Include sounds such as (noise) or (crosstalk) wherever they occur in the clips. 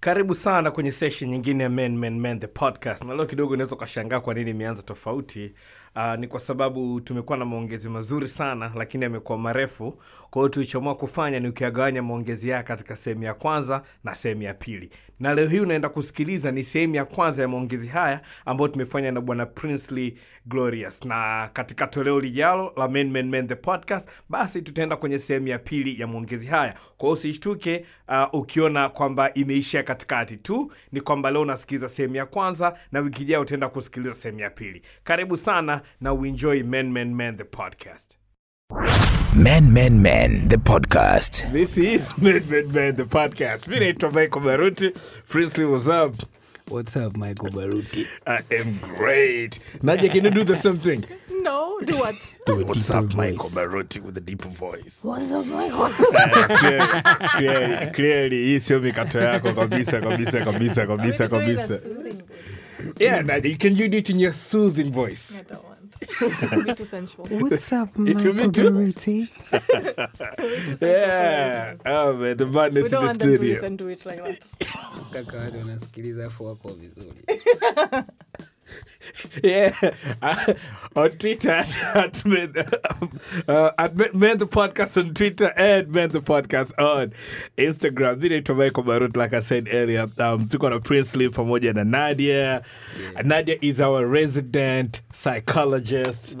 karibu sana kwenye session nyingine ya men, men, men the podcast. Na leo kidogo unaweza ukashangaa kwa nini imeanza tofauti uh, ni kwa sababu tumekuwa na maongezi mazuri sana lakini yamekuwa marefu. Kwa hiyo tulichoamua kufanya ni ukiyagawanya maongezi haya katika sehemu ya kwanza na sehemu ya pili. Na leo hii unaenda kusikiliza ni sehemu ya kwanza ya maongezi haya ambayo tumefanya na bwana princely glorious. Na katika toleo lijalo la men, men, men the podcast basi tutaenda kwenye sehemu ya pili ya maongezi haya. Kwa hiyo usishtuke uh, ukiona kwamba imeishia katikati tu ni kwamba leo unasikiliza sehemu ya kwanza na wiki ijayo utaenda kusikiliza sehemu ya pili. Karibu sana na uenjoy men, men, men the podcast Men, Men, Men, the podcast. This is (laughs) Men, Men, Men, the podcast. Mi naitwa Michael Baruti. Princely, what's up? What's up, Michael Baruti? I am great. Nadia, can you do the same thing? (laughs) No, do what? Do What's up, voice. Michael Baruti with a deeper voice. What's up, Michael? (laughs) Uh, clearly, clearly, clearly, hii sio mikato yako kabisa kabisa kabisa kabisa kabisa. Yeah, Nadia, can you do it in your soothing voice? I don't want. It'll be too sensual. What's up, It will Michael Baruti? (laughs) Yeah. Oh man, the madness We don't the want them to studio. listen to it like that. Kaka watu wanasikiliza afu wako vizuri. Yeah, uh, on Twitter (laughs) at, men, uh, at Men- the Podcast on Twitter and Men the Podcast on Instagram. Mi naitwa Michael Baruti, like I said earlier. Um, tuko na Princely pamoja na Nadia. Nadia is our resident psychologist.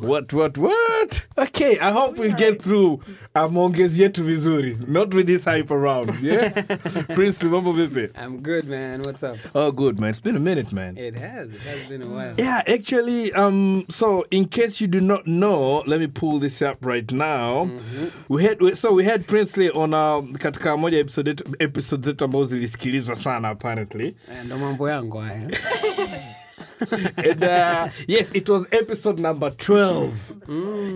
What, what, what? Okay, I hope we get through uh, maongezi yetu vizuri. Not with this hype around, yeah? (laughs) Princely, mambo vipi? I'm good, man. What's up? Oh, good, man. It's been a minute, man. It has. It has been a while. Yeah, actually, um, so in case you do not know, let me pull this up right now. We had we, so we had Princely on uh, katika moja episode yetu- episode zetu ambazo zilisikilizwa sana apparently. Eh, Ndo mambo yangu haya. (laughs) (laughs) and uh, yes, it was episode number 12.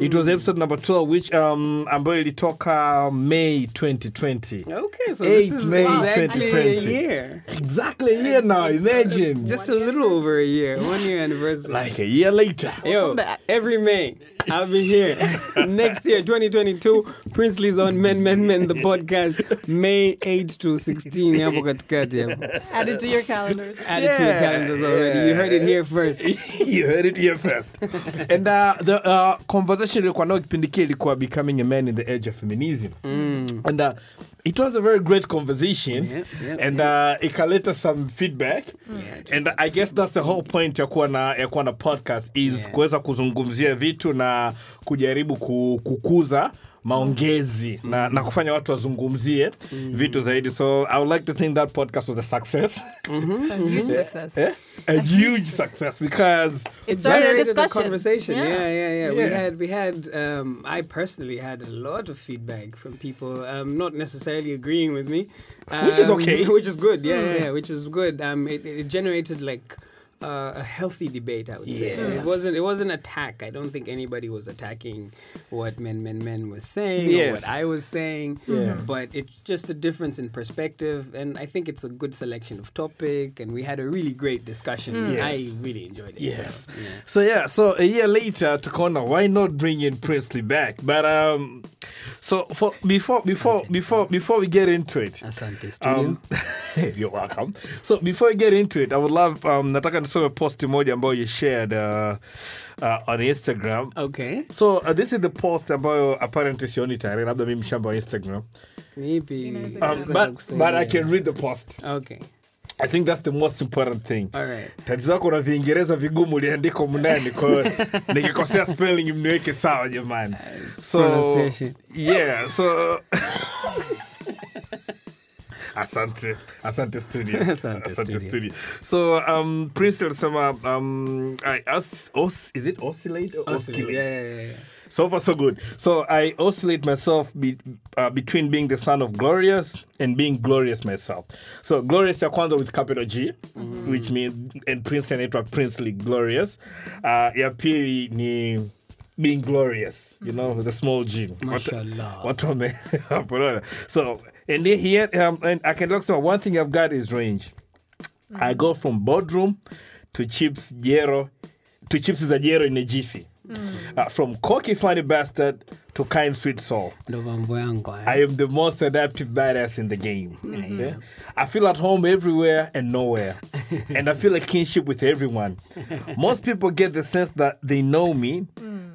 It was episode number 12 which um ambayo ilitoka May 2020. Okay, so Eight this is May exactly a 2020. year. Exactly a year now, imagine. Just a little over a year. One year (laughs) anniversary. like a year later. Yo, every May, I'll be here. Next year, 2022, Princely's on Men, Men, Men, the podcast, May 8 to 16. Hapo katikati hapo. Add it to your calendars. Add it to your calendars already. You heard it here first. (laughs) you heard it here first. (laughs) and uh, the uh, conversation ilikuwa nao kipindi kile ilikuwa becoming a man in the age of feminism and uh, it was a very great conversation Yeah, yeah, and uh, ikaleta some feedback. And I guess that's the whole point ya kuwa na, ya kuwa na podcast is Yeah. kuweza kuzungumzia vitu na kujaribu ku, kukuza maongezi na, na kufanya watu wazungumzie vitu zaidi so i would like to think that podcast was a success A huge success. Eh? a huge success because It started a generated a discussion. conversation. Yeah, yeah, yeah. We Yeah. had, we had. Um, I personally had a lot of feedback from people, um, not necessarily agreeing with me, um, Which is okay. (laughs) Which is good. Yeah, yeah, yeah, which was good. Um, it, it generated like. Uh, a healthy debate, I would say. It wasn't. It wasn't attack. I don't think anybody was attacking what men, men, men was saying or what I was saying. Yeah. But it's just a difference in perspective, and I think it's a good selection of topic. And we had a really great discussion. Yes. I really enjoyed it. so, Yes. yeah. So yeah, so a year later, tukaona why not bring in Princely back? But um, so for before before Asante before before we get into it, Asante studio. um, (laughs) you're welcome. So before we get into it, I would love um, nataka nisome posti moja ambayo you shared uh, uh, on Instagram. okay. So uh, this is the post ambayo apparently sioni tayari, labda mimi mshamba wa Instagram. Nipi. Um, but but I can read the post. Okay. I think that's the most important thing. All tatizo lako na viingereza vigumu uliandika mndani kwa hiyo (laughs) nikikosea spelling mniweke sawa jamani so pronunciation. yeah so (laughs) asante asante studio (laughs) Asante studio. so um prince alisema um I, os, os, is it oscillate or Oscillate. oscillate? Yeah, yeah, yeah. So far, so good. So I oscillate myself be, uh, between being the son of Glorious and being glorious myself. So Glorious ya kwanza with capital G, which means and Prince anaitwa Princely Glorious. Uh, ya pili ni being glorious, you know, with a small G. Mashallah. watu wame- unaona. So and here um, and I can look so one thing I've got is range. I go from boardroom to chips jero to chips za jero in a jiffy. Uh, from cocky funny bastard to kind sweet soul. ndo mambo yangu haya. I am the most adaptive badass in the game. Yeah. I feel at home everywhere and nowhere. (laughs) and I feel a kinship with everyone. Most people get the sense that they know me.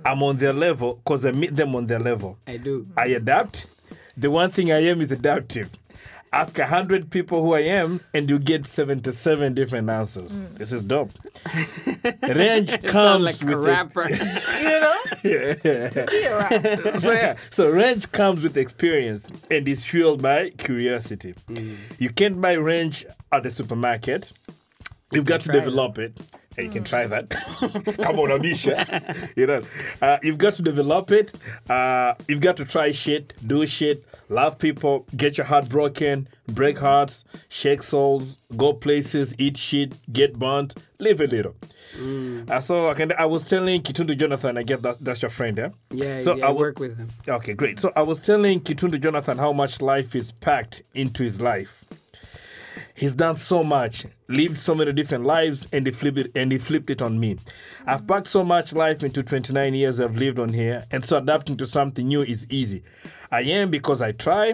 I'm on their level because I meet them on their level. I do. I adapt. The one thing I am is adaptive. Ask a hundred people who I am, and you get seventy-seven different answers. This is dope. (laughs) Range comes like a with (laughs) rapper. so yeah, so range comes with experience and is fueled by curiosity. You can't buy range at the supermarket. You've got to develop it. You can try that. (laughs) Come on, Anisha. (laughs) you know, uh, you've got to develop it. Uh, you've got to try shit, do shit, love people, get your heart broken, break hearts, shake souls, go places, eat shit, get burnt, live a little. Uh, so I can. I was telling Kitundu Jonathan, I get that that's your friend, yeah. Yeah, So yeah, I I work with him. Okay, great. So I was telling Kitundu Jonathan how much life is packed into his life. He's done so much, lived so many different lives, and he flipped it, and he flipped it on me. I've packed so much life into 29 years I've lived on here, and so adapting to something new is easy. I am because I try.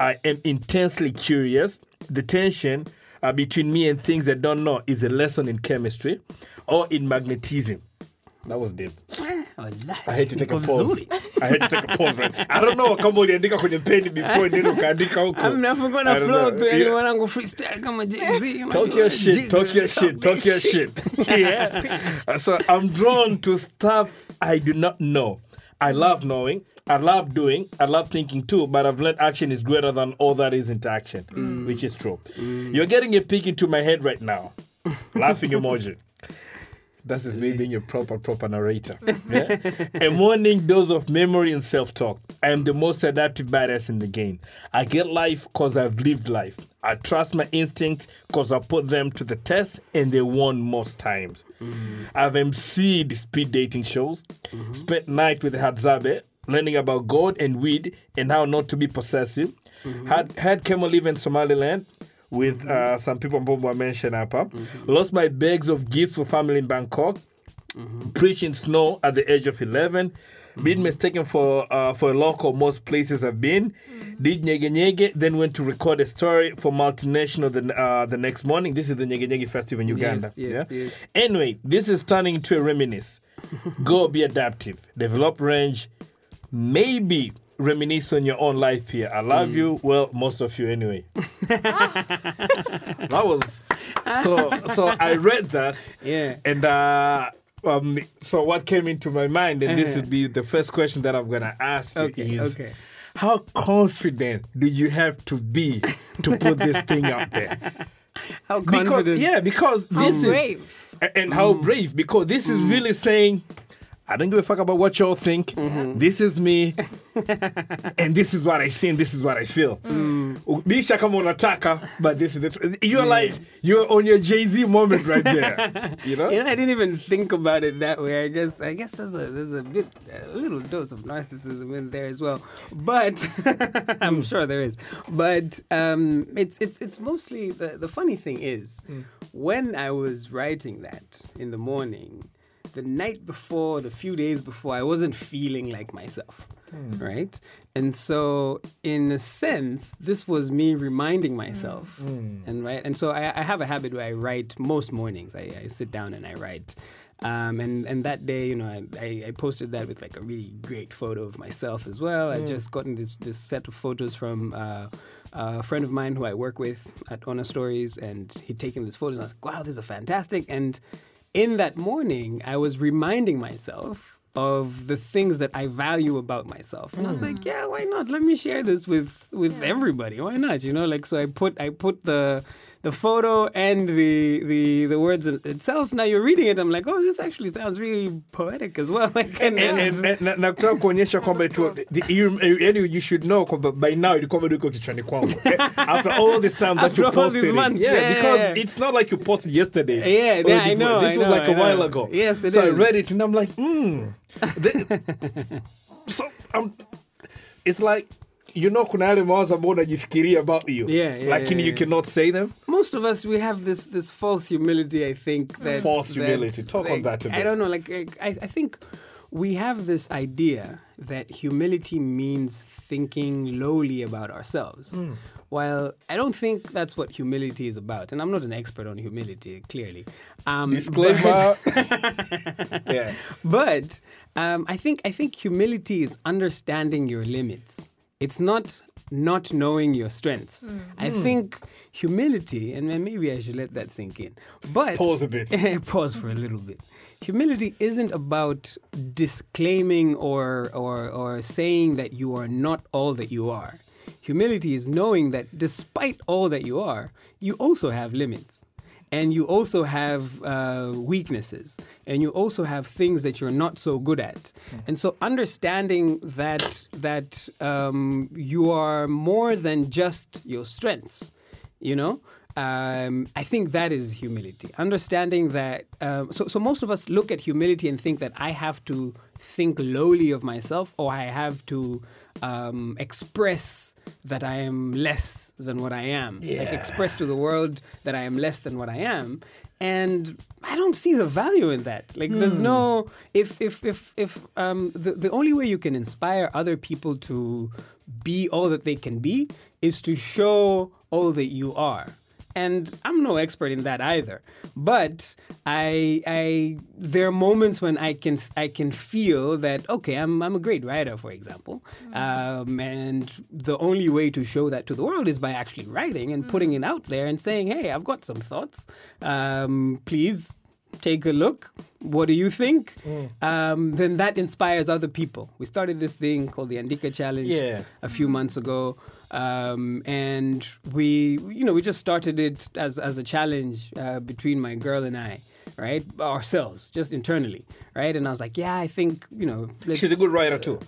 I am intensely curious. The tension uh, between me and things I don't know is a lesson in chemistry or in magnetism. That was deep. I had to take a pause. I had to take a pause. Right? I don't know kama uliandika kwenye peni before then ukaandika huko. Amnafungua I na don't flow know. tu yani Yeah. mwanangu freestyle kama Jay-Z. (laughs) Talk your shit, talk your shit, talk your shit. (laughs) (laughs) yeah. So I'm drawn to stuff I do not know. I love knowing. I love doing. I love thinking too, but I've learned action is greater than all that is into action, mm. which is true. Mm. You're getting a peek into my head right now. Laughing emoji. That is me being a proper, proper narrator. (laughs) Yeah? a morning dose of memory and self talk. I am the most adaptive badass in the game. I get life because I've lived life. I trust my instincts because I put them to the test and they won most times. Mm. I've emceed speed dating shows, mm-hmm. spent night with Hadzabe, learning about God and weed and how not to be possessive. Mm-hmm. Had had Kemo live in Somaliland with uh, some people ambao I mentioned hapa. Lost my bags of gifts for family in Bangkok. Preached in snow at the age of 11. Been mistaken for uh, for a local most places I've been. Did Nyege Nyege, then went to record a story for multinational the, uh, the next morning. This is the Nyege Nyege Festival in Uganda. yes, yes. Anyway, this is turning into a reminisce. (laughs) Go be adaptive, develop range, maybe reminisce on your own life here. I love you. Well, most of you anyway. (laughs) that was so. So I read that, Yeah. and uh, um, so what came into my mind, and this Uh-huh. would be the first question that I'm gonna ask you is, okay. how confident do you have to be to put this (laughs) thing out there? How Because confident. yeah, because How this is brave. a- and how brave because this is really saying I don't give a fuck about what y'all think. Mm-hmm. This is me, and this is what I see, and this is what I feel. Mm. Bisha kama unataka, but this is the. Tr- you're like you're on your Jay Z moment right there. (laughs) You know. You know, I didn't even think about it that way. I guess I guess there's a there's a bit a little dose of narcissism in there as well. But (laughs) I'm mm. sure there is. But um, it's it's it's mostly the the funny thing is mm. when I was writing that in the morning, the night before, the few days before, I wasn't feeling like myself. Right? And so, in a sense, this was me reminding myself. And right, and so I, I have a habit where I write most mornings. I, I sit down and I write. Um, and and that day, you know, I, I, I posted that with like a really great photo of myself as well. I just gotten this this set of photos from uh, a friend of mine who I work with at Honor Stories, and he'd taken these photos. And I was like, wow, these are fantastic. And in that morning, I was reminding myself of the things that I value about myself. And I was like, hmm. yeah, why not? Let me share this with with everybody. Why not? You know, like so I put I put the the photo and the the the words itself. Now you're reading it, I'm like, oh, this actually sounds really poetic as well. (laughs) Like, and, And, and, and, na- na kutaka kuonyesha kwamba you, yani you should know kwamba by now ilikuwa bado iko kichwani kwangu after all this time that After you all posted it. months, yeah, yeah, because yeah. it's not like you posted yesterday Yeah, yeah, I know, this I was know, like a while ago Yes, it so I read it and I'm like hmm (laughs) so um, it's like you know kuna yale mawazo ambao unajifikiria about you Yeah, yeah, lakini yeah, you cannot say them most of us we have this this false humility i think that False that, humility. Talk on that a bit. I don't know like, like, I, I think we have this idea that humility means thinking lowly about ourselves Hmm. while i don't think that's what humility is about and i'm not an expert on humility clearly um, disclaimer but- (laughs) (laughs) yeah but um, I think I think humility is understanding your limits. It's not not knowing your strengths. Hmm. I hmm. think humility, and maybe I should let that sink in. But Pause a bit. (laughs) pause for a little bit. Humility isn't about disclaiming or, or or saying that you are not all that you are. Humility is knowing that despite all that you are, you also have limits and you also have uh, weaknesses. And you also have things that you're not so good at. And so understanding that that um, you are more than just your strengths you know um, I think that is humility. Understanding that, um, so, so most of us look at humility and think that I have to think lowly of myself or I have to um, express that I am less than what I am. Like express to the world that I am less than what I am. And I don't see the value in that. Like there's no if if if if um the, the only way you can inspire other people to be all that they can be is to show all that you are and I'm no expert in that either. But I, I, there are moments when I can, I can feel that okay, I'm, I'm a great writer, for example, um, and the only way to show that to the world is by actually writing and putting it out there and saying, hey, I've got some thoughts. Um, please take a look. What do you think? Um, then that inspires other people. We started this thing called the Andika Challenge Yeah. a few months ago. Um, and we, you know, we just started it as, as a challenge uh, between my girl and I, right? Ourselves, just internally, right? And I was like, yeah, I think, you know, she's a good writer too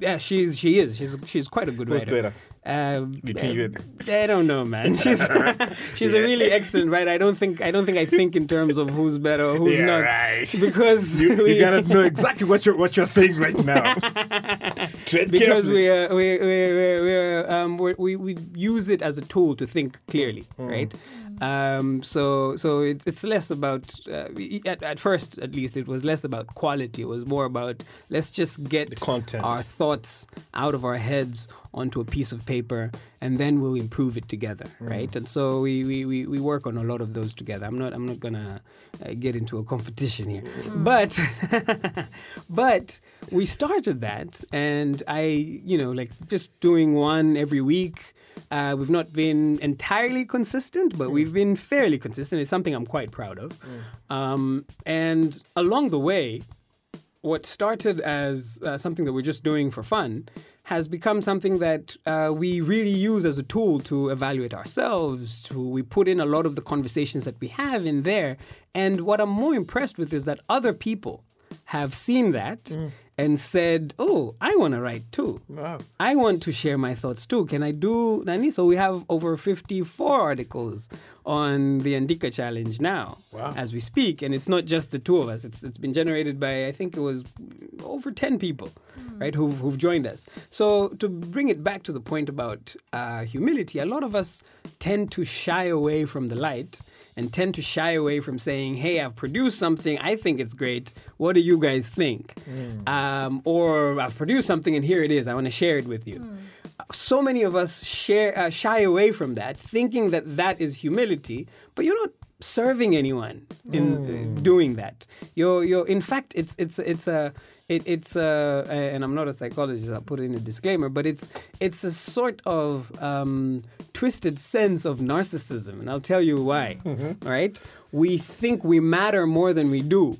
yeah, she's she is. She's she's quite a good writer. Um, I don't know, man. (laughs) She's (laughs) she's a really excellent writer. I don't think I don't think I think in terms of who's better or who's Yeah, not right. because you, we, you gotta know (laughs) exactly what you're what you're saying right now because we uh, we we we um, we we use it as a tool to think clearly, Mm. right? Um, so so it's it's less about uh, at, at first at least it was less about quality. It was more about let's just get our thoughts out of our heads onto a piece of paper and then we'll improve it together Mm. right? And so we, we, we, we work on a lot of those together. I'm not i'm not gonna uh, get into a competition here. But (laughs) but we started that and i you know like just doing one every week uh, we've not been entirely consistent, but we've been fairly consistent. It's something I'm quite proud of. Um, and along the way, what started as uh, something that we're just doing for fun has become something that uh, we really use as a tool to evaluate ourselves. To we put in a lot of the conversations that we have in there, and what I'm more impressed with is that other people have seen that and said, "Oh, I want to write too. Wow. I want to share my thoughts too. Can I do Nani?" So we have over 54 articles on the Andika challenge now Wow. as we speak, and it's not just the two of us. It's it's been generated by I think it was over 10 people, right, who've, who've joined us. So to bring it back to the point about uh, humility, a lot of us tend to shy away from the light and tend to shy away from saying, "Hey, I've produced something. I think it's great. What do you guys think?" Um, or I've produced something and here it is. I want to share it with you. So many of us share uh, shy away from that, thinking that that is humility, but you're not serving anyone in uh, doing that. You're you're in fact it's it's it's a it, it's a and I'm not a psychologist. I'll put in a disclaimer, but it's it's a sort of um, twisted sense of narcissism, and I'll tell you why. All right, we think we matter more than we do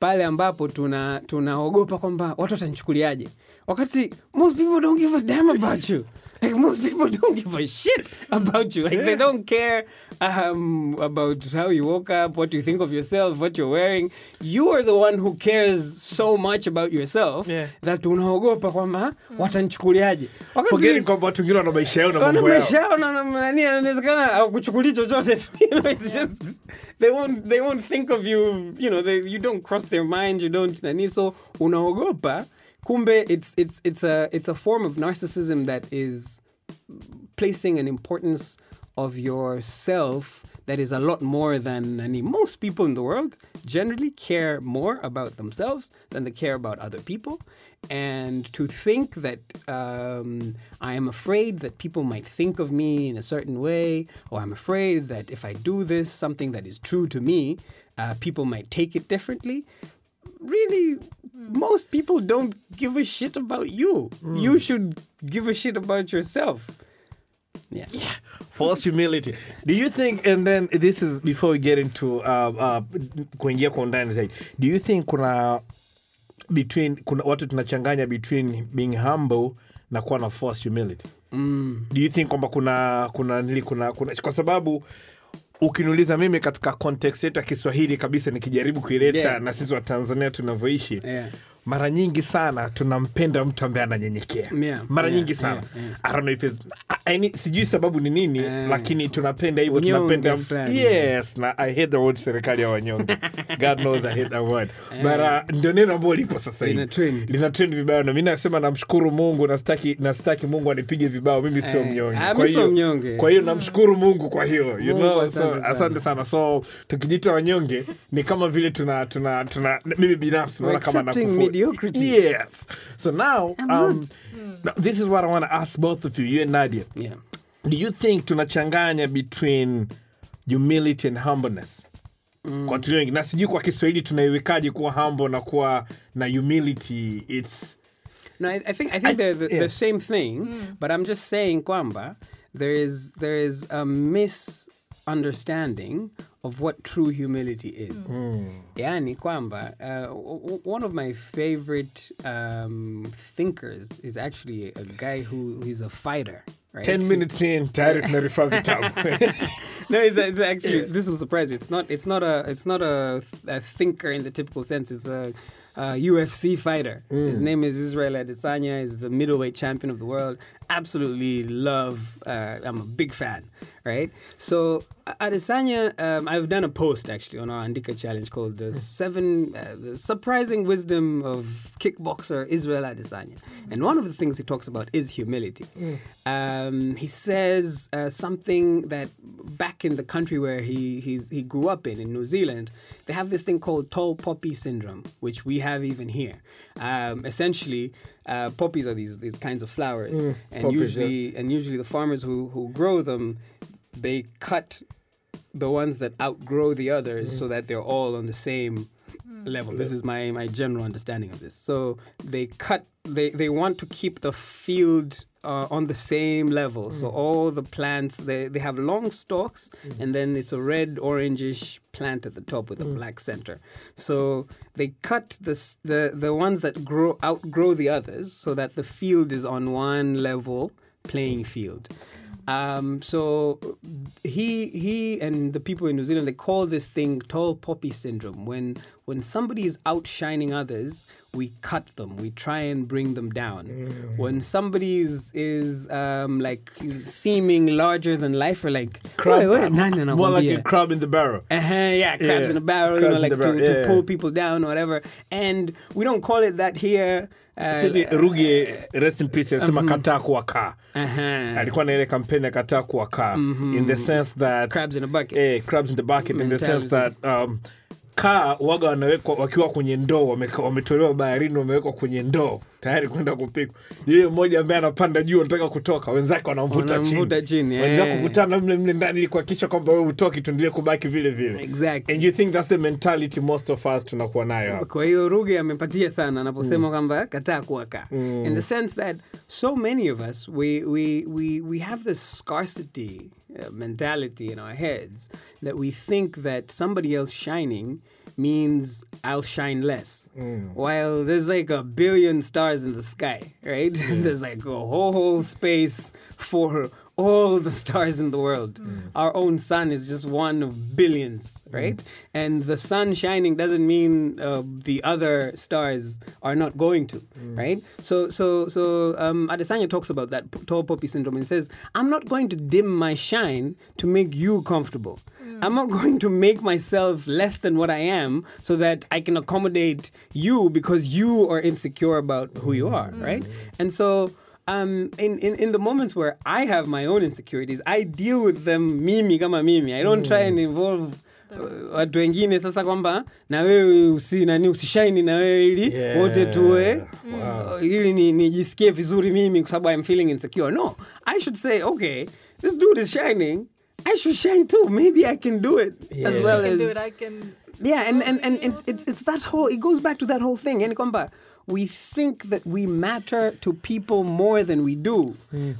pale ambapo tuna tunaogopa kwamba watu watanichukuliaje wakati most people don't give a damn about you most people don't give a shit about you. Like they don't care um, about how you woke up what you think of yourself what you're wearing. You are the one who cares so much about yourself Yeah. that unaogopa kwamba watanichukuliaje Wakati- forgetting kwamba watu wengine wana maisha yao na mambo yao. maisha yao na- na- nani anawezekana hawakuchukulii chochote (laughs) you know, it's just they won't they won't think of you you know they, you don't cross their mind you don't nani. So unaogopa kumbe it's it's it's a it's a form of narcissism that is placing an importance of yourself that is a lot more than any most people in the world generally care more about themselves than they care about other people. And to think that um, i am afraid that people might think of me in a certain way or i'm afraid that if i do this something that is true to me uh, people might take it differently really most people don't give a shit about you. You should give a shit about yourself. Yeah. False humility. Do you think and then this is before we get into uh, uh, kuingia kwa undani zaidi. Do you think kuna between kuna watu tunachanganya between being humble na kuwa na false humility? Mm. do you think kwamba kuna kuna nili kuna, kuna kwa sababu ukiniuliza mimi katika context yetu ya kiswahili kabisa nikijaribu kuileta Yeah. na sisi wa tanzania tunavyoishi yeah mara nyingi sana tunampenda mtu ambaye ananyenyekea. Yeah, mara yeah, nyingi sana. yeah, yeah. I don't know if I, sijui sababu ni nini yeah. lakini tunapenda hivyo tunapenda yes na i hate the word serikali ya wanyonge. (laughs) God knows i hate that word. But uh, ndio neno ambalo lipo sasa hivi. Lina trend. vibaya. Na mi nasema namshukuru mungu nastaki nastaki mungu anipige vibao. Mimi sio Eh, mnyonge. Ah, Kwa hiyo- kwa hiyo namshukuru mungu kwa hilo you know? so, asante sana. so tukijita wanyonge ni kama vile tuna tuna tuna mimi binafsi naona kama accepting nakufu- mediocrity. yes. So now um, mm. now this is what i want to ask both of you you and nadia. Yeah. Do you think tunachanganya between humility and humbleness? Kwa watu wengi. Na sijui kwa kiswahili tunaiwekaje kuwa humble na kuwa na humility. Its No, I, I think I think they're the, yeah. the same thing, but I'm just saying, Kwamba, there is there is a misunderstanding of what true humility is. Yani Kwamba, uh, one of my favorite um, thinkers is actually a guy who is a fighter. Right? 10 minutes in tired of tayari tunarifaa vitabu no, it's, it's actually this will surprise you. It's not. It's not a. It's not a, a thinker in the typical sense. It's a, a UFC fighter. His name is Israel Adesanya. He's the middleweight champion of the world. Absolutely love. Uh, I'm a big fan. Right. So Adesanya, um, I've done a post actually on our Andika challenge called the seven uh, the surprising wisdom of kickboxer Israel Adesanya, and one of the things he talks about is humility. Um, he says uh, something that back in the country where he he's, he grew up in, in New Zealand, they have this thing called tall poppy syndrome, which we have even here. Um, essentially, uh, poppies are these these kinds of flowers, mm, and poppies, usually and usually the farmers who who grow them, they cut the ones that outgrow the others mm. so that they're all on the same mm. level. This is my my general understanding of this. So they cut they they want to keep the field uh, on the same level. So all the plants they they have long stalks and then it's a red orangish plant at the top with a black center. So they cut the the the ones that grow outgrow the others so that the field is on one level playing field. Um, so he he and the people in New Zealand they call this thing tall poppy syndrome. When when somebody is outshining others, we cut them. We try and bring them down. When somebody is is um, like seeming larger than life, or like crab, "Wait, wait, no, no, no, more like mwambie." a crab in the barrel Uh-huh, yeah, crabs Yeah, in a barrel, you know, like to, barrel, to yeah. pull people down or whatever. And we don't call it that here. Uh, ruge rest in peace anasema kataa kuwa kaa uh-huh. alikuwa na ile kampeni ya kataa kuwa kaa in the sense that Crabs in a bucket. eh, crabs in the bucket in the sense that um, kaa waga wanawekwa wakiwa kwenye ndoo wametolewa baharini wamewekwa kwenye ndoo tayari kwenda kupikwa yeye mmoja ambaye anapanda juu anataka kutoka. Wenzake wanamvuta chini, chini, Wanaanza eh. kuvutana mle mle ndani ili kuhakikisha kwamba wewe utoki tuendelee kubaki vile vile. Exactly. and you think that's the mentality most of us tunakuwa nayo hapa. Kwa hiyo ruge amepatia sana anaposema kwamba kataa kuwaka. In the sense that so many of us we, we, we, we have this scarcity uh, mentality in our heads that we think that somebody else shining means I'll shine less. Mm. While there's like a billion stars in the sky, right? (laughs) there's like a whole, whole space for all the stars in the world. Mm. Mm. Our own sun is just one of billions, mm. right? And the sun shining doesn't mean uh, the other stars are not going to, right? So, so, so um, Adesanya talks about that tall poppy syndrome and says, "I'm not going to dim my shine to make you comfortable." I'm not going to make myself less than what I am so that I can accommodate you because you are insecure about who you are, right? And so um, in, in, in the moments where I have my own insecurities, I deal with them mimi kama mimi. I don't try and involve uh, watu wengine sasa kwamba na wewe usi nani usishaini na wewe ili Yeah. wote tuwe Wow. uh, ili ni- vizuri mimi kwa sababu I'm feeling insecure. No, I should say, okay, this dude is shining. I should shine too. Maybe I can do it as well I can as do it. I can. yeah, and and, and, and it's it's that whole it goes back to that whole thing. Yani kwamba we think that we matter to people more than we do.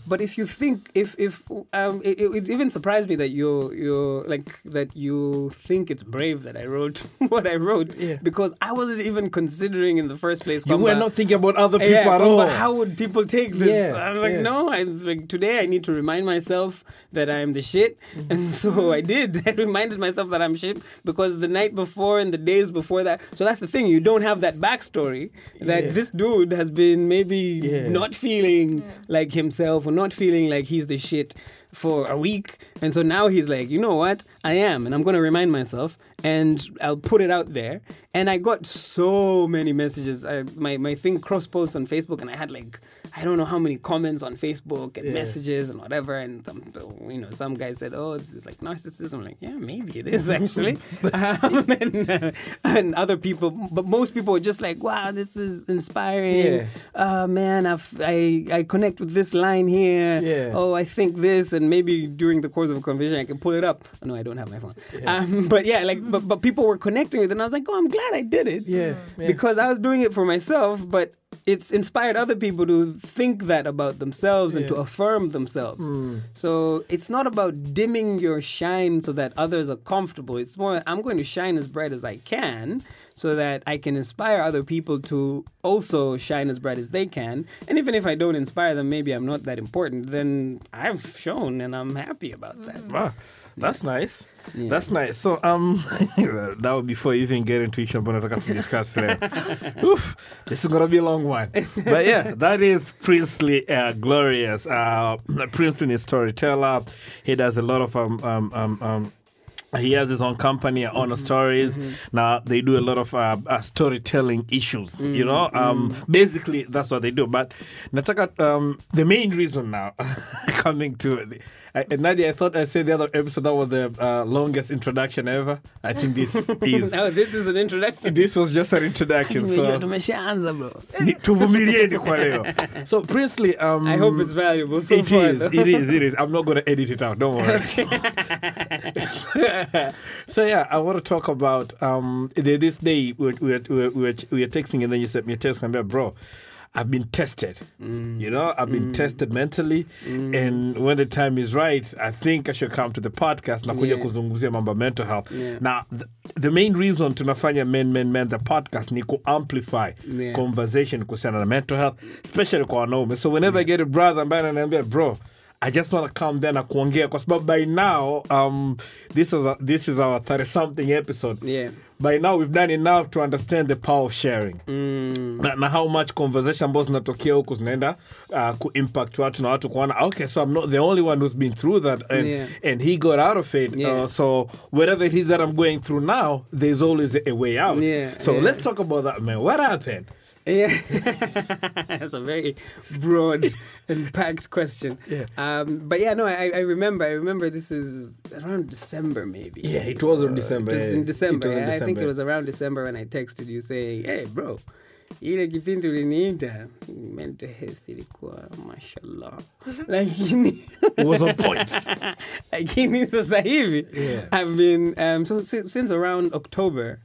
But if you think if if um it, it even surprised me that you you like that you think it's brave that I wrote (laughs) what I wrote Yeah. because I wasn't even considering in the first place. You were not thinking about other people yeah, at all. How would people take this? Yeah, I was like, no. I like today. I need to remind myself that I'm the shit, Mm-hmm. and so I did. (laughs) I reminded myself that I'm shit because the night before and the days before that. So that's the thing. You don't have that backstory that Yeah. this dude has been maybe Yeah. not feeling like himself or not feeling like he's the shit for a week. And so now he's like, you know what? I am. And I'm going to remind myself and I'll put it out there. And I got so many messages. I, my, my thing cross posts on Facebook and I had like, I don't know how many comments on Facebook and Yeah. messages and whatever. And some, you know, some guy said, "Oh, this is like narcissism." I'm like, yeah, maybe it is actually. (laughs) um, (laughs) and, uh, and other people, but most people were just like, "Wow, this is inspiring." Yeah. Uh, man, I've, I I connect with this line here. Yeah. Oh, I think this, and maybe during the course of a conversation, I can pull it up. Oh, no, I don't have my phone. Um, but yeah, like, but, but people were connecting with it, and I was like, "Oh, I'm glad I did it." Yeah, yeah. Because I was doing it for myself, but it's inspired other people to think that about themselves and to affirm themselves. Hmm. So it's not about dimming your shine so that others are comfortable. It's more, I'm going to shine as bright as I can so that I can inspire other people to also shine as bright as they can. And even if I don't inspire them, maybe I'm not that important, then I've shown and I'm happy about that. Mm-hmm. Wow, that's nice. That's nice. So um, (laughs) that would before you even get into each ambayo nataka to discuss today. (laughs) Oof, this is gonna be a long one. But yeah, that is Princely uh, Glorious. Uh, (clears throat) Princely is storyteller. He does a lot of um um um. um he has his own company, Honor Stories. Now they do a lot of uh, uh, storytelling issues. You know, um, basically that's what they do. But Nataka, um, the main reason now (laughs) coming to the, uh, Nadia, I thought I said the other episode that was the uh, longest introduction ever. I think this (laughs) is. No, this is an introduction. This was just an introduction, so Tumeshaanza, bro. ni- tuvumilieni kwa leo. So Princely, um, I hope it's valuable so it far. is, though. it is, it is. I'm not going to edit it out. Don't worry. (laughs) (laughs) so yeah, I want to talk about um this day we were, we were, we were, we were, we were texting and then you sent me a text and I'm like, bro. I've been tested, mm. you know. I've been mm. tested mentally, mm. and when the time is right, I think I should come to the podcast na kuja Yeah. kuzungumzia mambo mental health. Yeah. Now, the, the main reason to tunafanya men men men the podcast ni ku amplify Yeah. conversation kuhusiana na mental health especially kwa wanaume so whenever I get a brother ambaye ananiambia bro I just want to come there na kuongea kwa sababu by now um, this is a, this is our 30 something episode Yeah. by now we've done enough to understand the power of sharing Mm. na, na how much conversation ambazo zinatokea huku zinaenda uh, kuimpact watu na watu kuona okay so i'm not the only one who's been through that and, Yeah. and he got out of it Yeah. uh, so whatever it is that i'm going through now there's always a, a way out Yeah, so yeah. let's talk about that man what happened Yeah, (laughs) that's a very broad and packed question. Yeah. Um, but yeah, no, I, I remember. I remember this is around December, maybe. Yeah, it was in December, It was in December. Was in yeah. I think it was around December when I texted you saying, "Hey, bro." ile kipindi uliniita mental health ilikuwa mashallah (laughs) lakini it was on point (laughs) lakini sasa hivi Yeah. I've been um, so since around October.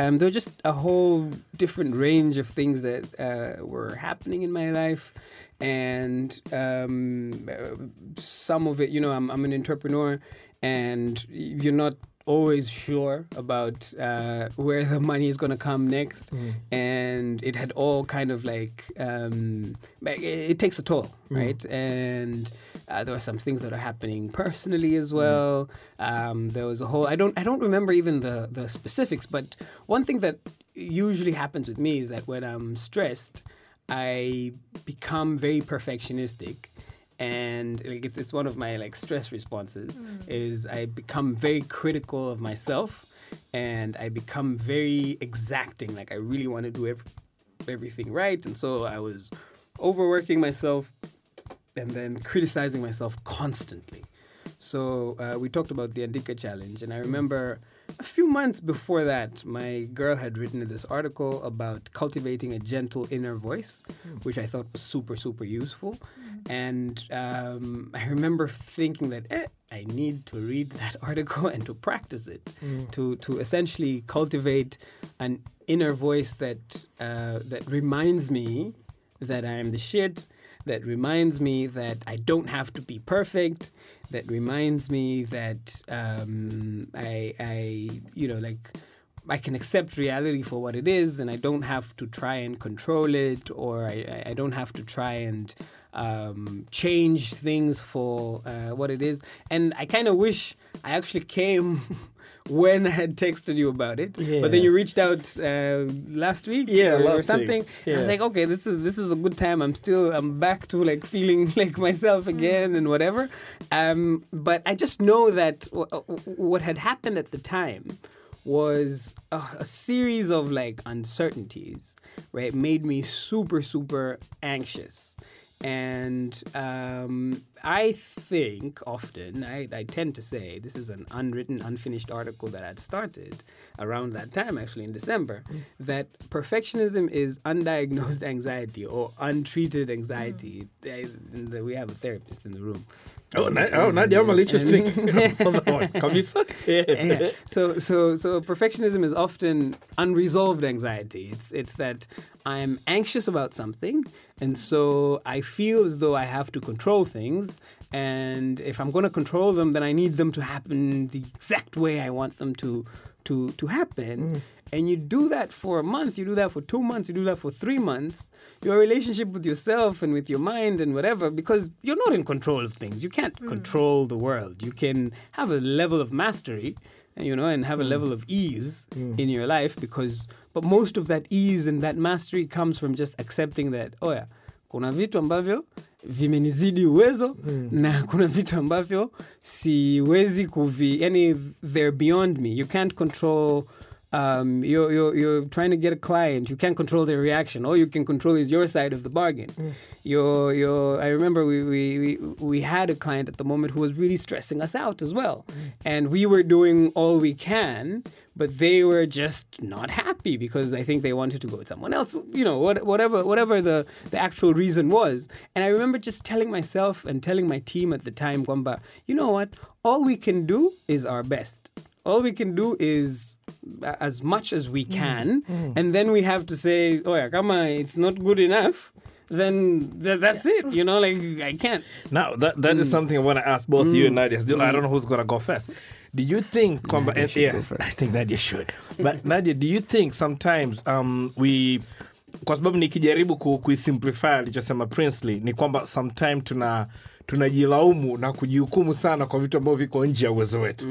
Um, there were just a whole different range of things that uh, were happening in my life, and um, some of it, you know, I'm, I'm an entrepreneur, and you're not always sure about uh, where the money is going to come next, and it had all kind of like um, it, it takes a toll, right? And uh, there were some things that are happening personally as well. Um, there was a whole I don't I don't remember even the the specifics, but one thing that usually happens with me is that when I'm stressed, I become very perfectionistic. and like it's, it's one of my like stress responses is I become very critical of myself and I become very exacting like I really want to do ev- everything right and so I was overworking myself and then criticizing myself constantly so uh, we talked about the Andika challenge, and I remember a few months before that, my girl had written this article about cultivating a gentle inner voice, which I thought was super, super useful. And um, I remember thinking that eh, I need to read (laughs) that article and to practice it, to to essentially cultivate an inner voice that uh, that reminds me that I am the shit, that reminds me that I don't have to be perfect, that reminds me that um, I, I, you know, like I can accept reality for what it is, and I don't have to try and control it, or I, I- don't have to try and um, change things for uh, what it is. And I kind of wish I actually came. (laughs) When I had texted you about it, but then you reached out uh, last week, Yeah, or, last or week. something. I was like, okay, this is this is a good time. I'm still I'm back to like feeling (laughs) like myself again and whatever. Um, but I just know that w- w- what had happened at the time was a, a series of like uncertainties, right? Made me super super anxious. And um, I think often, I, I tend to say, this is an unwritten, unfinished article that I'd started around that time, actually in December, that perfectionism is undiagnosed (laughs) anxiety or untreated anxiety. I- and we have a therapist in the room. Oh, na- oh, Nadia, I'm a little And- (laughs) (laughs) yeah. So so so perfectionism is often unresolved anxiety. It's it's that I'm anxious about something and so I feel as though I have to control things and if I'm going to control them then I need them to happen the exact way I want them to to to happen. Mm. And you do that for a month, you do that for two months, you do that for three months. Your relationship with yourself and with your mind and whatever, because you're not in control of things. You can't mm. control the world. You can have a level of mastery, you know, and have a mm. level of ease mm. in your life because, but most of that ease and that mastery comes from just accepting that, oh yeah, kuna vitu ambavyo vimenizidi uwezo na kuna vitu ambavyo siwezi kuvi yani they're beyond me you can't control um, you're, you're, you're trying to get a client you can't control their reaction all you can control is your side of the bargain you're, you're, i remember we, we, we, we had a client at the moment who was really stressing us out as well and we were doing all we can but they were just not happy because I think they wanted to go with someone else. You know, what, whatever, whatever the, the actual reason was. And I remember just telling myself and telling my team at the time, kwamba, you know what? All we can do is our best. All we can do is as much as we can, and then we have to say, oh yeah, kama it's not good enough. Then th- that's it, you know. Like I can't. Now that that is something I want to ask both you and Nadia. Do- I don't know who's gonna go first. Do you think kwamba- Nadia should yeah, go first. I think Nadia should. But (laughs) Nadia, do you think sometimes um, we kwa sababu nikijaribu ku, kuisimplify alichosema Princely ni kwamba sometime tuna tunajilaumu na kujihukumu sana kwa vitu ambavyo viko nje ya uwezo wetu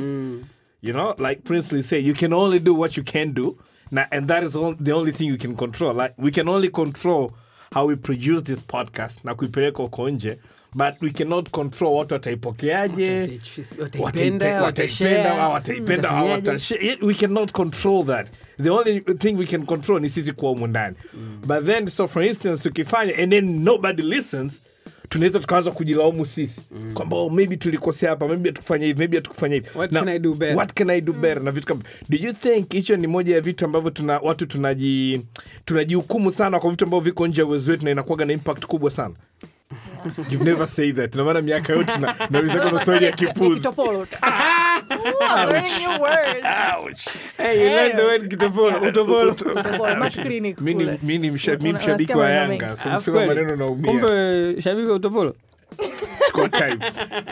you know like princely say you can only do what you can do. Na, and that is on, the only thing you can control. Like we can only control how we produce this podcast. Na kuipeleka uko nje but we cannot control watu wataipokeaje Wataipenda, wataipenda watashare, au wataipenda au watafanyaje. watashare. Yet we cannot control that. The only thing we can control ni sisi kuwa ndani. Mm. But then so for instance tukifanya and then nobody listens tunaweza tukaanza kujilaumu sisi. Kwamba oh, maybe tulikosea hapa maybe hatukufanya hivi maybe hatukufanya hivi. What can I do better? what can I do better? Na vitu kama do you think hicho ni moja ya vitu ambavyo tuna watu tunaji tunajihukumu sana kwa vitu ambavyo viko nje ya uwezo wetu na inakuwaga na impact kubwa sana? You've never said that. Na maana miaka yote na naulizaga maswali ya kipuzi. Learning new words. Ouch. Hey, you learned the word kitopolo, utopolo. Kitopolo, match clinic Mimi ni- kule. mi ni msha- mi Una- mshabiki wa Yanga. So maneno naumia. kumbe shabiki wa utopolo Chukua (laughs) time.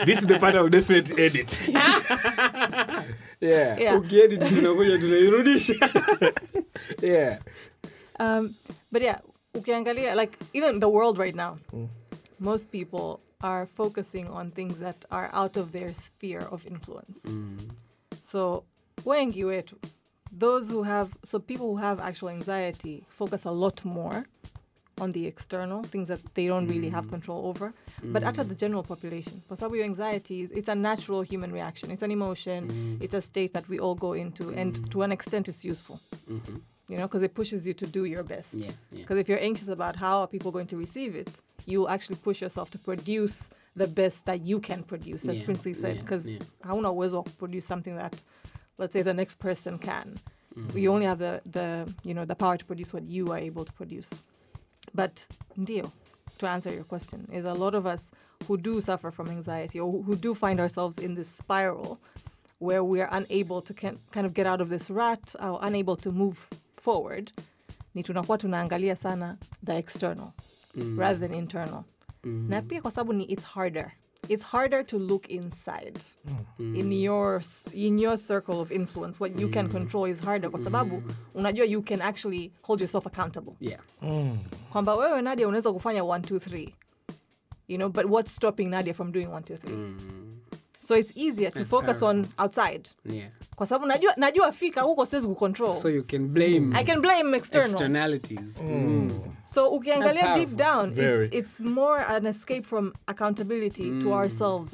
This is the part I'll definitely edit. (laughs) Yeah. Yeah. ukiedit tunakuja tunairudisha (laughs) Yeah. Um, but yeah, ukiangalia, like even the world right now, most people are focusing on things that are out of their sphere of influence. Mm-hmm. So wengi wetu, those who have, so people who have actual anxiety focus a lot more on the external things that they don't really have mm. control over. But hata the mm. general population. Kwa sababu your anxiety is, it's a natural human reaction. It's an emotion. Mm. It's a state that we all go into and to an extent it's useful. Mm-hmm. You know because it pushes you to do your best. Yeah, yeah. because if you're anxious about how are people going to receive it you'll actually push yourself to produce the best that you can produce as Yeah, princely said because yeah. hauna uwezo wa produce something that let's say the next person can Mm-hmm. you only have the, the you know the power to produce what you are able to produce but ndio to answer your question is a lot of us who do suffer from anxiety or who- who do find ourselves in this spiral where we are unable to can, kind of get out of this rut or unable to move forward ni tunakuwa tunaangalia sana the external Mm. rather than internal. Na pia kwa sababu ni it's harder. It's harder to look inside. In your in your circle of influence what you can control is harder kwa sababu unajua you can actually hold yourself accountable. Yeah. kwamba wewe nadia unaweza kufanya 1 2 3 you know but what's stopping nadia from doing 1 2 3 so it's easier to That's focus on powerful. outside Yeah. kwa sababu najua najua fika huko siwezi kucontrol So you can blame i can blame external externalities. Mm. so ukiangalia deep down Very. it's, it's more an escape from accountability to ourselves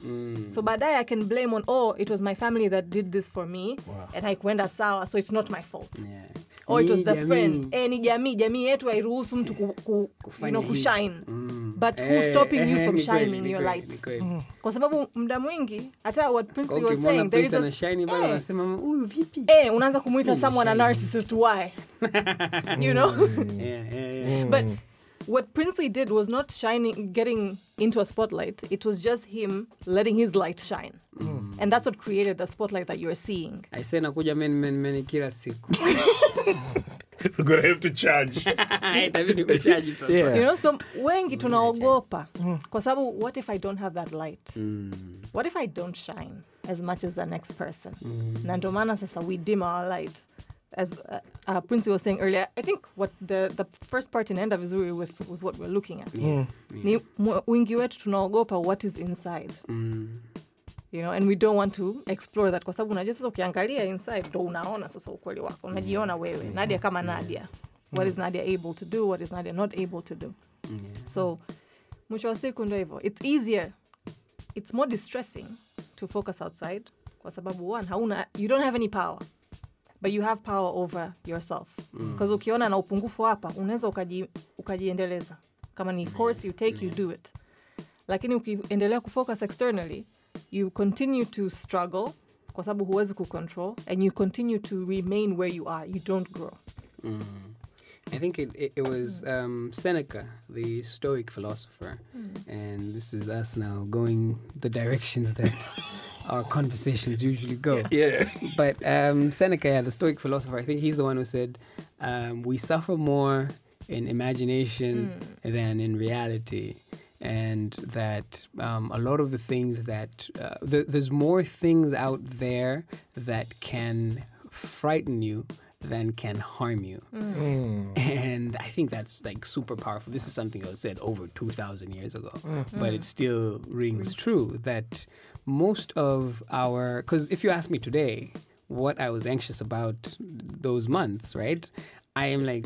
so baadaye i can blame on oh it was my family that did this for me and haikuenda sawa so it's not my fault Yeah. or it was the jamii. friend eh, ni jamii jamii yetu hairuhusu mtu ku, ku, you know, kushine Mm. But who's Eh, stopping you eh, from ni kweli, shining ni your kweli, light ni kweli. kwa sababu muda mwingi hata what Princely was saying there is Prince a, anashine bado eh, unasema huyu vipi? eh, unaanza kumwita Mimi someone a narcissist why (laughs) you know Yeah, yeah, yeah. But what Princely did was not shining, getting into a spotlight. It was just him letting his light shine, and that's what created the spotlight that you're seeing. Aise nakuja men men men kila siku. (laughs) We're gonna have to charge. (laughs) Itabidi sasa. Yeah. You know, so wengi tunaogopa kwa sababu what if I don't have that light? What if I don't shine as much as the next person? Na ndio maana sasa we dim our light. As uh, uh, Prince was saying earlier, I think what the, the first part inaenda vizuri with, with what we're looking at. Ni mw- wingi wetu tunaogopa what is inside. Mm. You know and we don't want to explore that kwa sababu unajua sasa ukiangalia inside ndo unaona sasa ukweli wako. Unajiona wewe. Nadia kama nadia. What is nadia able to do? What is nadia not able to do? So mwisho wa siku ndo hivyo. It's easier it's more distressing to focus outside kwa sababu one hauna you don't have any power but you have power over yourself. Because ukiona na upungufu hapa unaweza ukaji, ukajiendeleza. Kama ni course you take you do it. Lakini ukiendelea kufocus externally you continue to struggle kwa sababu huwezi kucontrol and you continue to remain where you are you don't grow I think it, it, it was um, Seneca, the Stoic philosopher, and this is us now going the directions that (laughs) our conversations usually go. Yeah. But um, Seneca, yeah, the Stoic philosopher, I think he's the one who said, um, "We suffer more in imagination than in reality." And that um, a lot of the things that uh, th- there's more things out there that can frighten you than can harm you. (laughs) And I think that's like super powerful. This is something that was said over 2,000 years ago, but it still rings true that most of our, because if you ask me today what I was anxious about those months, right? I am like,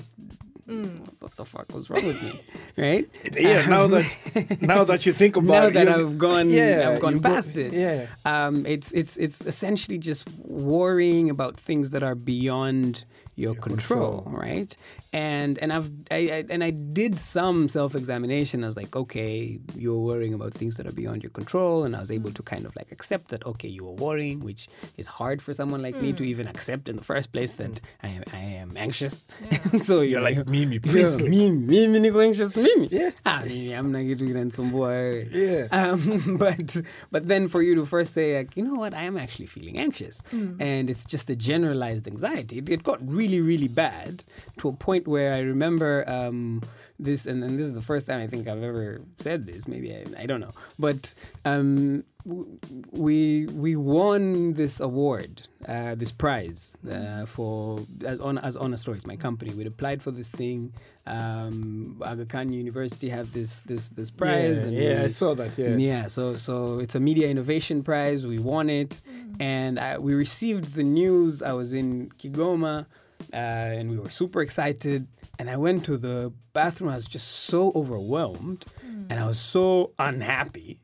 what the fuck was wrong with me, (laughs) right? Yeah. Now that (laughs) now that you think about it. now it, that I've gone, Yeah, I've gone you go- past it. yeah. um, it's it's it's essentially just worrying about things that are beyond your, control, control. right? And and I've I, I and I did some self examination. I was like, okay, you're worrying about things that are beyond your control, and I was able to kind of like accept that. Okay, you were worrying, which is hard for someone like me to even accept in the first place that I am I am anxious. (laughs) so You're like Mimi (laughs) yeah, Princely. mimi mimi niko anxious mimi Yeah. ah mimi hamna kitu kinanisumbua wewe Yeah. um, (laughs) but but then for you to first say like you know what I am actually feeling anxious and it's just a generalized anxiety it, it got really really really bad to a point where I remember um, this and, and this is the first time I think I've ever said this maybe I, I don't know but um, w- we we won this award, uh, this prize uh, for as on as Honor Stories, my company. We'd applied for this thing. Um, Aga Khan University have this this this prize, yeah, and yeah, we- I saw that. Yeah. yeah, so so it's a media innovation prize. We won it, and I, we received the news. I was in Kigoma, uh, and we were super excited. And I went to the bathroom. I was just so overwhelmed, and I was so unhappy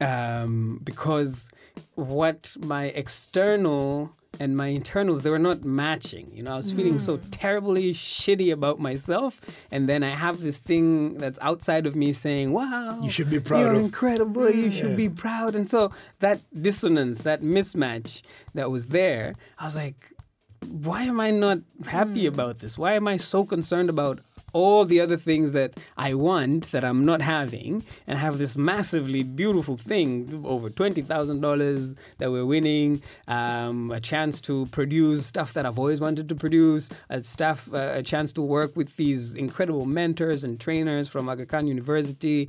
um, because what my external and my internals they were not matching you know i was feeling so terribly shitty about myself and then i have this thing that's outside of me saying wow You should be proud you're of- incredible you should Yeah. be proud and so that dissonance that mismatch that was there i was like why am i not happy hmm. about this? Why am i so concerned about all the other things that I want that I'm not having, and have this massively beautiful thing over twenty thousand dollars that we're winning, um, a chance to produce stuff that I've always wanted to produce, a staff, uh, a chance to work with these incredible mentors and trainers from Aga Khan University.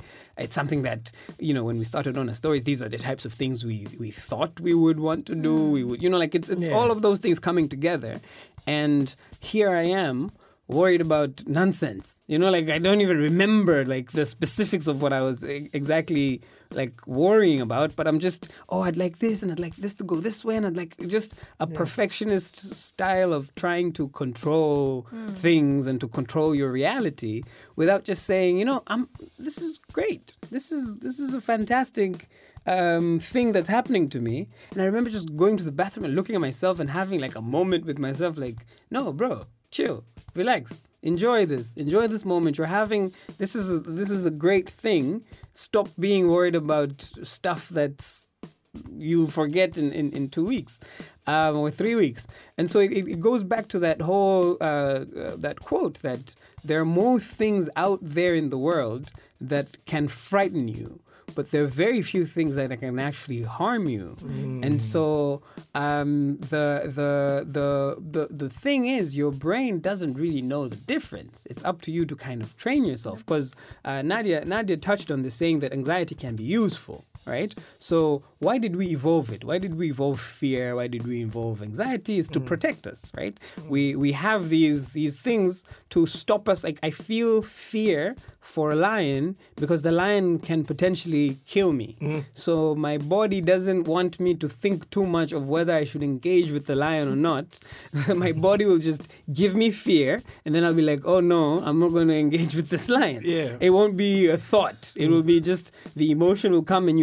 It's something that you know when we started on a stories, these are the types of things we we thought we would want to do. We would, you know, like it's it's Yeah. all of those things coming together, and here I am worried about nonsense. You know, like I don't even remember like the specifics of what I was e- exactly like worrying about, but I'm just, oh, I'd like this and I'd like this to go this way and I'd like just a perfectionist style of trying to control things and to control your reality without just saying, you know, I'm this is great. This is this is a fantastic um, thing that's happening to me. And I remember just going to the bathroom and looking at myself and having like a moment with myself, like, no, bro, chill, relax, enjoy this, enjoy this moment. You're having this is a, this is a great thing. Stop being worried about stuff that's you'll forget in, in, in two weeks um, or three weeks. And so it, it goes back to that whole uh, uh, that quote that there are more things out there in the world that can frighten you. But there are very few things that can actually harm you, and so um, the, the the the the thing is, your brain doesn't really know the difference. It's up to you to kind of train yourself. Because uh, Nadia Nadia touched on this, saying that anxiety can be useful right? So why did we evolve it? Why did we evolve fear? Why did we evolve anxiety? Is to mm. protect us, right? Mm. We we have these these things to stop us. Like I feel fear for a lion because the lion can potentially kill me. Mm. So my body doesn't want me to think too much of whether I should engage with the lion or not. (laughs) my body will just give me fear, and then I'll be like, oh no, I'm not going (laughs) to engage with this lion. Yeah. It won't be a thought. It will be just the emotion will come and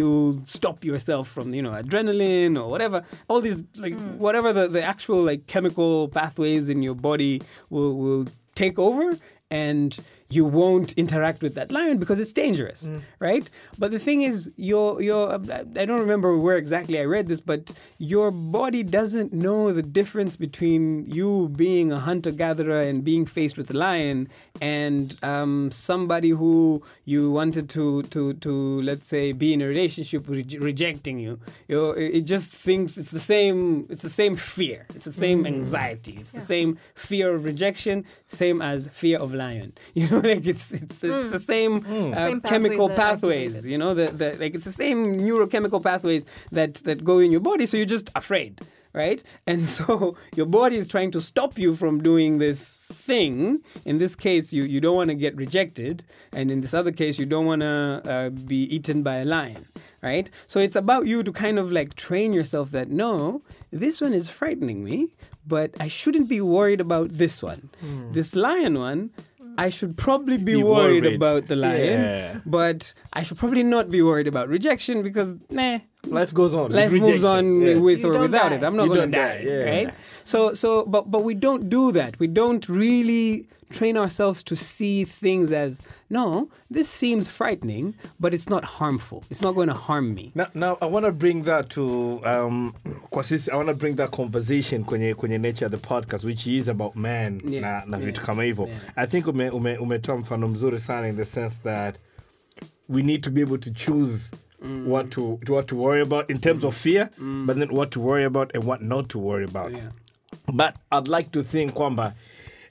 stop yourself from, you know, adrenaline or whatever. All these like mm. whatever the, the actual like chemical pathways in your body will will take over and you won't interact with that lion because it's dangerous, mm. right? But the thing is, your your uh, I don't remember where exactly I read this, but your body doesn't know the difference between you being a hunter gatherer and being faced with a lion and um, somebody who you wanted to to to let's say be in a relationship re- rejecting you. You it just thinks it's the same. It's the same fear. It's the same mm. anxiety. It's the same fear of rejection, same as fear of lion. (laughs) You know, (laughs) like it's it's, it's the same, uh, Same chemical pathways that pathways. activated. You know, the, the like it's the same neurochemical pathways that that go in your body. So you're just afraid. Right? And (laughs) so your body is trying to stop you from doing this thing. In this case, you, you don't want to get rejected. And in this other case, you don't want to uh, be eaten by a lion. Right? So it's about you to kind of like train yourself that no, this one is frightening me, but I shouldn't be worried about this one. This lion one, I should probably be, Be worried, worried. about the lion, Yeah. but I should probably not be worried about rejection because, nah, Life goes on. life With moves on. Yeah. with You or without die. it. I'm not You going to don't die, die, yeah. right? So, so, but but we don't do that. We don't really train ourselves to see things as no. This seems frightening, but it's not harmful. It's not going to harm me. Now, now I want to bring that to um, I want to bring that conversation kwenye kwenye nature of the podcast which is about man Yeah, na, na vitu kama hivyo. I think ume, ume, umetoa mfano mzuri sana in the sense that we need to be able to choose Mm. what to, to what to worry about in terms of fear, but then what to worry about and what not to worry about. Yeah. But I'd like to think kwamba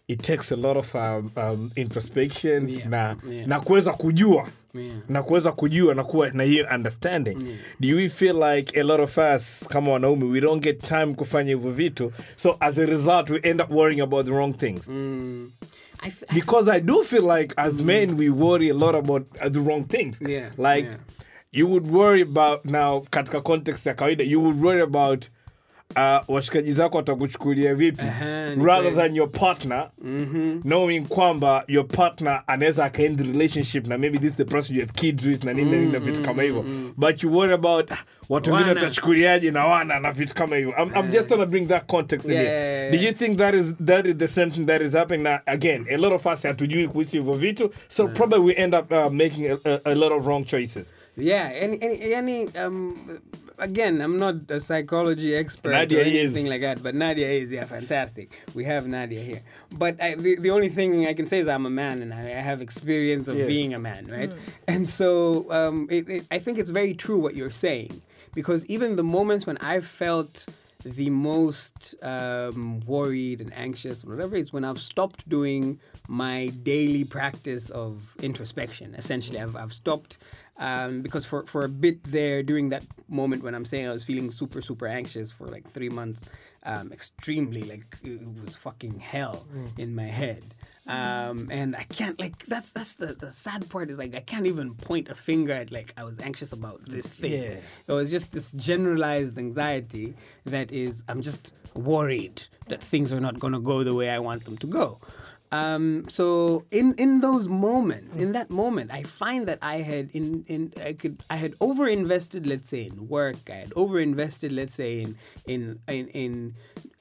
it takes a lot of um, um, introspection Yeah, na, yeah. na kuweza kujua Yeah. na kuweza kujua na kuwa na hiyo understanding do we feel like a lot of us kama wanaume we don't get time kufanya hivyo vitu so as a result we end up worrying about the wrong things Mm. I, I because I do feel like as men we worry a lot about uh, the wrong things. Yeah, Like yeah. you would worry about now katika context ya kawaida you would worry about uh, washikaji zako watakuchukulia vipi? Uh-huh, rather than your partner knowing kwamba your partner anaweza akaend relationship na maybe this is the person you have kids with na nini mm-hmm. na vitu kama hivyo. But you worry about ah, watu wengine watachukuliaje na wana na vitu kama hivyo. I'm, I'm just gonna bring that context in here. yeah, yeah, do you think that is that is the same thing that is happening? Na again a lot of us hatujui kuhusu hivyo vitu so probably we end up uh, making a, a, a lot of wrong choices. Yeah, any, any, um, again, I'm not a psychology expert Nadia or anything is. like that, but Nadia is, yeah, fantastic. We have Nadia here. But I, the, the only thing I can say is I'm a man and I, I have experience of Yeah. being a man, right? And so um, it, it, I think it's very true what you're saying because even the moments when I felt the most um, worried and anxious, whatever, is when I've stopped doing my daily practice of introspection. Essentially, I've, I've stopped um, because for, for a bit there during that moment when I'm saying I was feeling super, super anxious for like three months, um, extremely, like it was fucking hell in my head. Um, and I can't like that's that's the, the sad part is like I can't even point a finger at like I was anxious about this thing. Yeah. It was just this generalized anxiety that is, I'm just worried that things are not going to go the way I want them to go. Um, so in in those moments, in that moment, I find that I had in in I could I had overinvested, let's say, in work. I had overinvested, let's say, in in in in,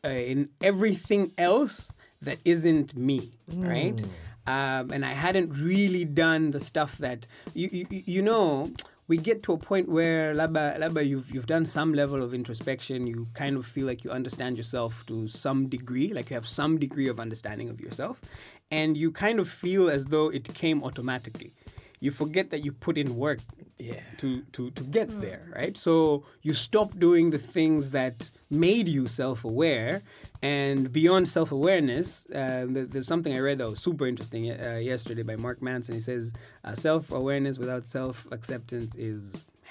uh, in everything else that isn't me, right? Um, and I hadn't really done the stuff that you you, you know we get to a point where laba, laba you've you've done some level of introspection. You kind of feel like you understand yourself to some degree like you have some degree of understanding of yourself. And you kind of feel as though it came automatically you forget that you put in work Yeah. to to to get there right? So you stop doing the things that made you self-aware and beyond self-awareness uh, there's something i read that was super interesting uh, yesterday by mark manson. He says uh, self-awareness without self-acceptance is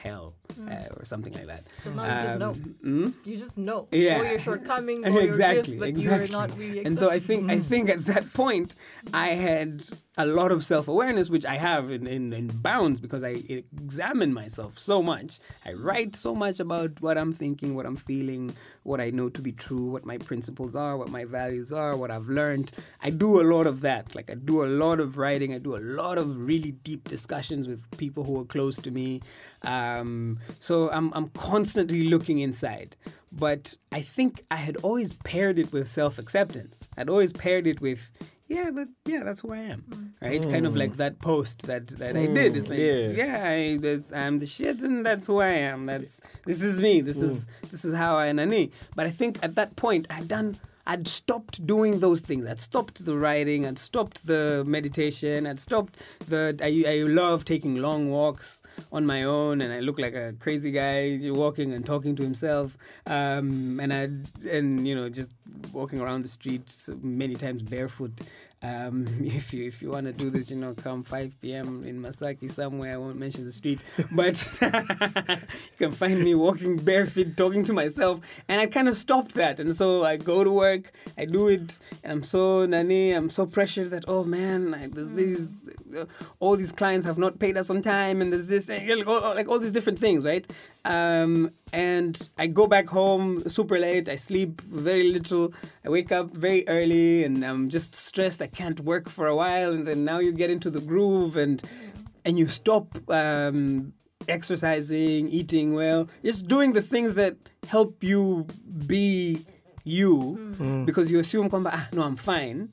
hell uh, or something like that now you just know. mm? You just know. Yeah. Your shortcomings, (laughs) exactly, your gifts, but exactly. you're not really and so I think I think at that point I had a lot of self awareness, which I have in, in, in bounds because I examine myself so much. I write so much about what I'm thinking, what I'm feeling, what I know to be true, what my principles are, what my values are, what I've learned. I do a lot of that. Like I do a lot of writing. I do a lot of really deep discussions with people who are close to me. Um, so I'm I'm constantly looking inside. But I think I had always paired it with self acceptance. I'd always paired it with, yeah, but yeah, that's who I am, mm. right? Kind of like that post that, that I did. It's mm, like, yeah. yeah, I, that's, I'm the shit, and that's who I am. That's this is me. This mm. is this is how I nani. But I think at that point I'd done. I'd stopped doing those things. I'd stopped the writing. I'd stopped the meditation. I'd stopped the. I, I love taking long walks on my own, and I look like a crazy guy walking and talking to himself. Um, and I and you know just walking around the street many times barefoot. Um, (laughs) if you if you want to do this, you know, come 5 p.m. in Masaki somewhere. I won't mention the street, but (laughs) you can find me walking barefoot, talking to myself, and I kind of stopped that. And so I go to work, I do it, and I'm so nani, I'm so pressured that oh man, I, there's these, uh, all these clients have not paid us on time, and there's this, and, like, all, like all these different things, right? Um, and I go back home super late. I sleep very little. I wake up very early, and I'm just stressed. I can't work for a while, and then now you get into the groove, and and you stop um, exercising, eating well, just doing the things that help you be you, because you assume, kwamba, ah, no, I'm fine.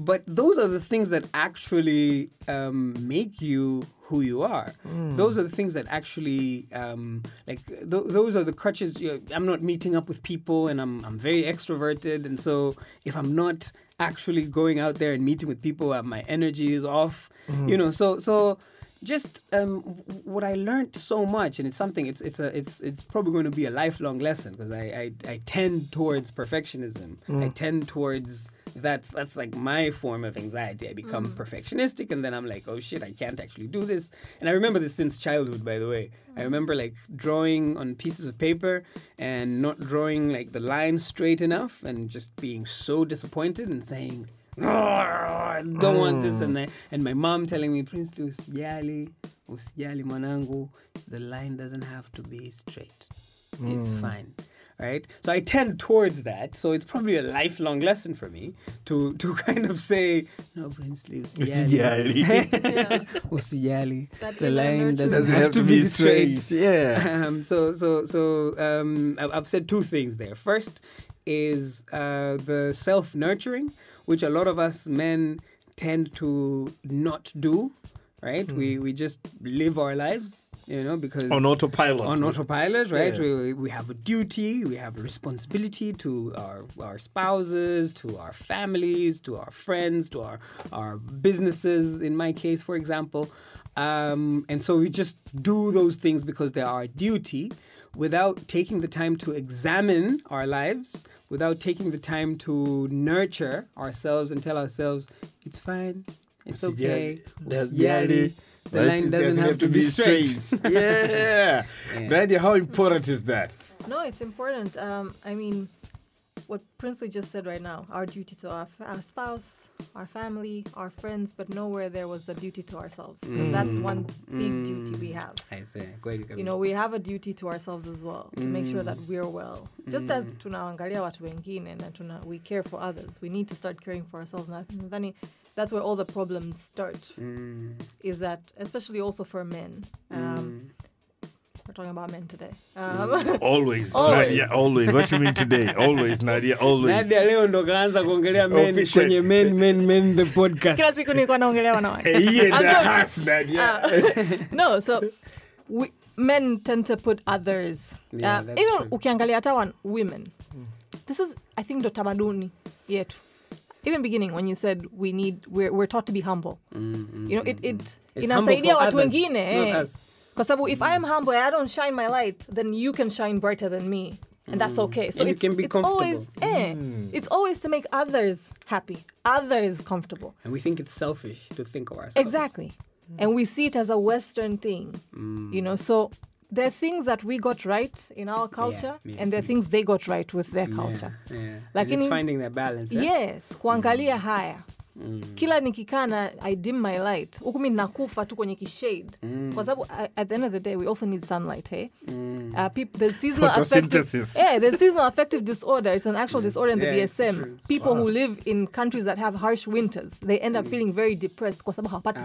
But those are the things that actually um, make you who you are. Those are the things that actually, um, like, th- those are the crutches. You know, I'm not meeting up with people, and I'm I'm very extroverted, and so if I'm not actually going out there and meeting with people, uh, my energy is off. You know, so so just um, what I learned so much, and it's something. It's it's a it's it's probably going to be a lifelong lesson because I, I I tend towards perfectionism. I tend towards that's that's like my form of anxiety. I become mm. perfectionistic, and then I'm like, oh shit, I can't actually do this. And I remember this since childhood, by the way. I mm. remember like drawing on pieces of paper and not drawing like the line straight enough, and just being so disappointed and saying. "No, I don't want this mm. and that. And my mom telling me, Prince usijali, usijali mwanangu, the line doesn't have to be straight. It's fine. Right? So I tend towards that. So it's probably a lifelong lesson for me to to (laughs) kind of say, no, Prince usijali. Usijali. usijali. That The inner line nurture. doesn't, have, to be straight. (laughs) Yeah. Um, so so so um, I've, I've said two things there. First is uh, the self nurturing, which a lot of us men tend to not do. Right? We we just live our lives, you know, because On autopilot. on autopilot, right? Yeah. We, we have a duty, we have a responsibility to our, our spouses, to our families, to our friends, to our, our businesses, in my case, for example. Um, and so we just do those things because they're our duty without taking the time to examine our lives, without taking the time to nurture ourselves and tell ourselves, it's fine, it's okay. usijali, The line doesn't have to be straight. (laughs) yeah. Yeah. Nadia, how important is that? No, it's important. Um, I mean, what Princely just said right now our duty to our, our spouse, our family, our friends, but nowhere there was a duty to ourselves. Because mm. that's one big duty we mm. have. I say, kweli You know, we have a duty to ourselves as well to make sure that mm. we're well. Just as tunaangalia watu wengine na tuna, we care for others, we need to start caring for ourselves. Na nadhani that's where all the problems start. Mm. Is that especially also for men. Um, We're talking about men today. Um, (laughs) Always. Always. Nadia, always. What you mean today? (laughs) Always, Nadia, always. Nadia leo ndo kaanza kuongelea men kwenye men men men the podcast. kila siku nilikuwa naongelea wanawake. A year and a half, Nadia. (laughs) no so we, men tend to put others Yeah, uh, that's even true. ukiangalia hata wan- women this is i think ndo tamaduni yetu even beginning when you said we need we're, we're taught to be humble mm-hmm. you know it, it It's inasaidia humble for watu others, wengine not eh. us. kwa sababu if i'm mm. humble and i don't shine my light then you can shine brighter than me and that's mm. okay so And you it's, can be it's always comfortable. eh, mm. it's always to make others happy others comfortable And we think it's selfish to think of ourselves. Exactly. And we see it as a Western thing, you know. So there are things that we got right in our culture, yeah, and there are things they got right with their Yeah, culture. Yeah. Like and it's in- finding that balance. eh? Yes, kuangalia haya. Kila nikikaa na i dim my light huku mi nakufa tu kwenye kishade. Kwa sababu a- at the end of the day we also need sunlight hey? uh, peop- there's seasonal affective, yeah, there's seasonal affective disorder it's an actual disorder in the Yeah, DSM people who live in countries that have harsh winters they end up feeling very depressed kwa sababu hawapati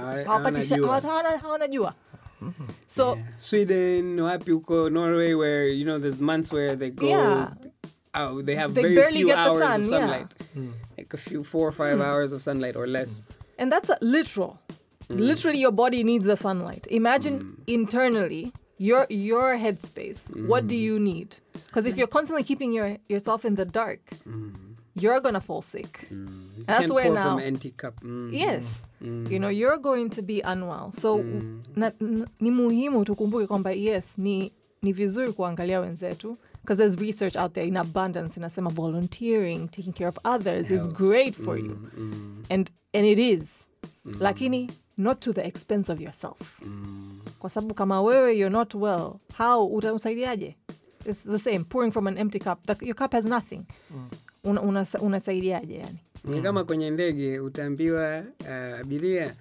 hawana jua. Hawana- hawana so Yeah. Sweden, wapi huko, Norway, where you know there's months where they go. Yeah. out, they have They very barely few get the hours sun, of yeah. sunlight, hmm. like a few four or five hmm. hours of sunlight or less. Hmm. And that's a literal. Literally, your body needs the sunlight. Imagine internally your your headspace. What do you need? Because if you're constantly keeping your yourself in the dark, you're gonna fall sick. You That's where now. empty cup. Mm. Yes, you know you're going to be unwell. So na, n- ni muhimu tukumbuke kwamba yes ni ni vizuri kuangalia wenzetu because there's research out there in abundance inasema volunteering taking care of others is great for you. and and it is. Lakini not to the expense of yourself. Kwa sababu kama wewe you're not well how utamsaidiaje? It's the same pouring from an empty cup. The, your cup has nothing Una- unasa- unasaidiaje yani. Ni kama kwenye ndege utaambiwa uh, abiria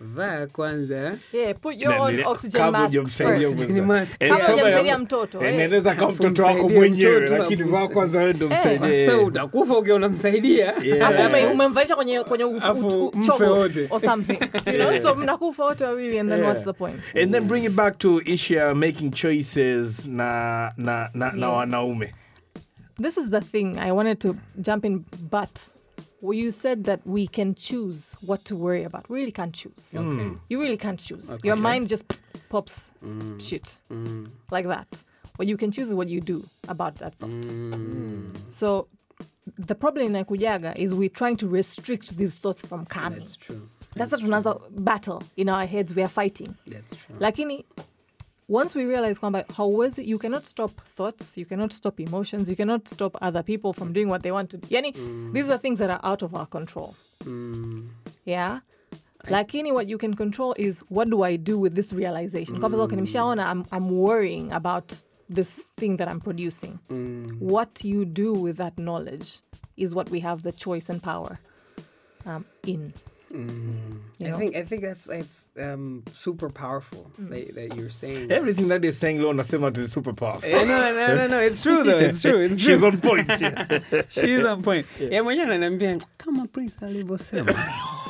vaa kwanza. Yeah put your Na own nile- oxygen kabla mask hujamsaidia first. mwenza- Ni mask. Eh, Kabla kama hujamsaidia ya- mtoto, eh, eh. inaweza kama Alafu mtoto wako msaidie mwenyewe mtoto, lakini alafu vaa msa- kwanza wewe ndo Eh, msaidie. Sasa utakufa ukiwa unamsaidia. Alafu ume- umemvalisha kwenye kwenye u- Alafu u- u- mfe chogo wote. or something. You know so mnakufa wote wawili and then Yeah. what's the point? And then bring it back to issue ya making choices na na na, na Yeah. This is the thing I wanted to jump in, but well, you said that we can choose what to worry about. We really can't choose. Mm. Okay. You really can't choose. Your mind just pops mm. shit mm. like that. What you can choose is what you do about that thought. So the problem in Nakujaga is we're trying to restrict these thoughts from coming. That's true. That's what another battle in our heads we are fighting. That's true. Lakini once we realize kwamba hauwezi you cannot stop thoughts you cannot stop emotions you cannot stop other people from doing what they want to do. Yani mm. these are things that are out of our control. Mm. Yeah? Lakini what you can control is what do i do with this realization? Kwamba mm. nimeshaona I'm, i'm worrying about this thing that i'm producing. What you do with that knowledge is what we have the choice and power um, in you I know? think I think that's it's um, super powerful that, that you're saying. everything that is saying leo nasema is super powerful Eh, no, no, no, no. It's true though. It's true. It's (laughs) true. (laughs) she's on point. She's on point. Yeah, mwenyewe ananiambia kama Prince alivyosema. (laughs)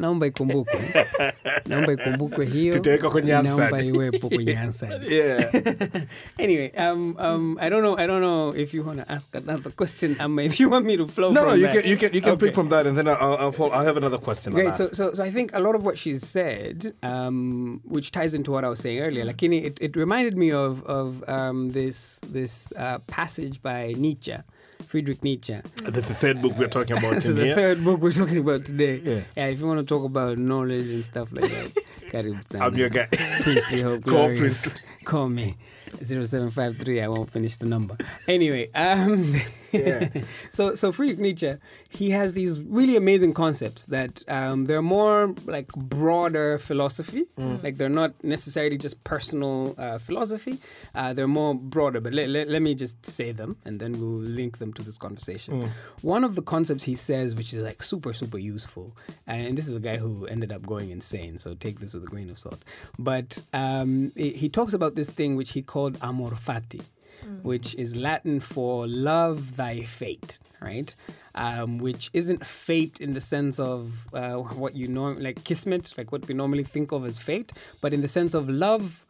Naomba ikumbukwe. (laughs) Naomba ikumbukwe hiyo. Tutaweka kwenye Naomba iwepo kwenye (laughs) Hansard. yeah. anyway, um, um, I don't know. I don't know if you want to ask another question, um, if you want me to flow no from no you that. can you can you can Okay. pick from that and then I'll I'll, follow, I'll have another question Great. So, so, so I think a lot of what she said, um, which ties into what I was saying earlier, like it, it reminded me of of um, this this uh, passage by Nietzsche, Friedrich Nietzsche. That's the third book we're talking about this is the here. third book we're talking about today. Yeah. if you want to talk about knowledge and stuff like that, (laughs) karibu sana. I'm your guy. Princely Hope Call. Prince. Call me. 0753 I won't finish the number. Anyway, um Yeah. (laughs) so so Friedrich Nietzsche, he has these really amazing concepts that um, they're more like broader philosophy. Like they're not necessarily just personal uh, philosophy. Uh, they're more broader. But let, let, let me just say them, and then we'll link them to this conversation. One of the concepts he says, which is like super super useful, and this is a guy who ended up going insane. So take this with a grain of salt. But um, he talks about this thing which he called amor fati which is Latin for love thy fate, right? Um, which isn't fate in the sense of uh, what you know, like kismet, like what we normally think of as fate, but in the sense of love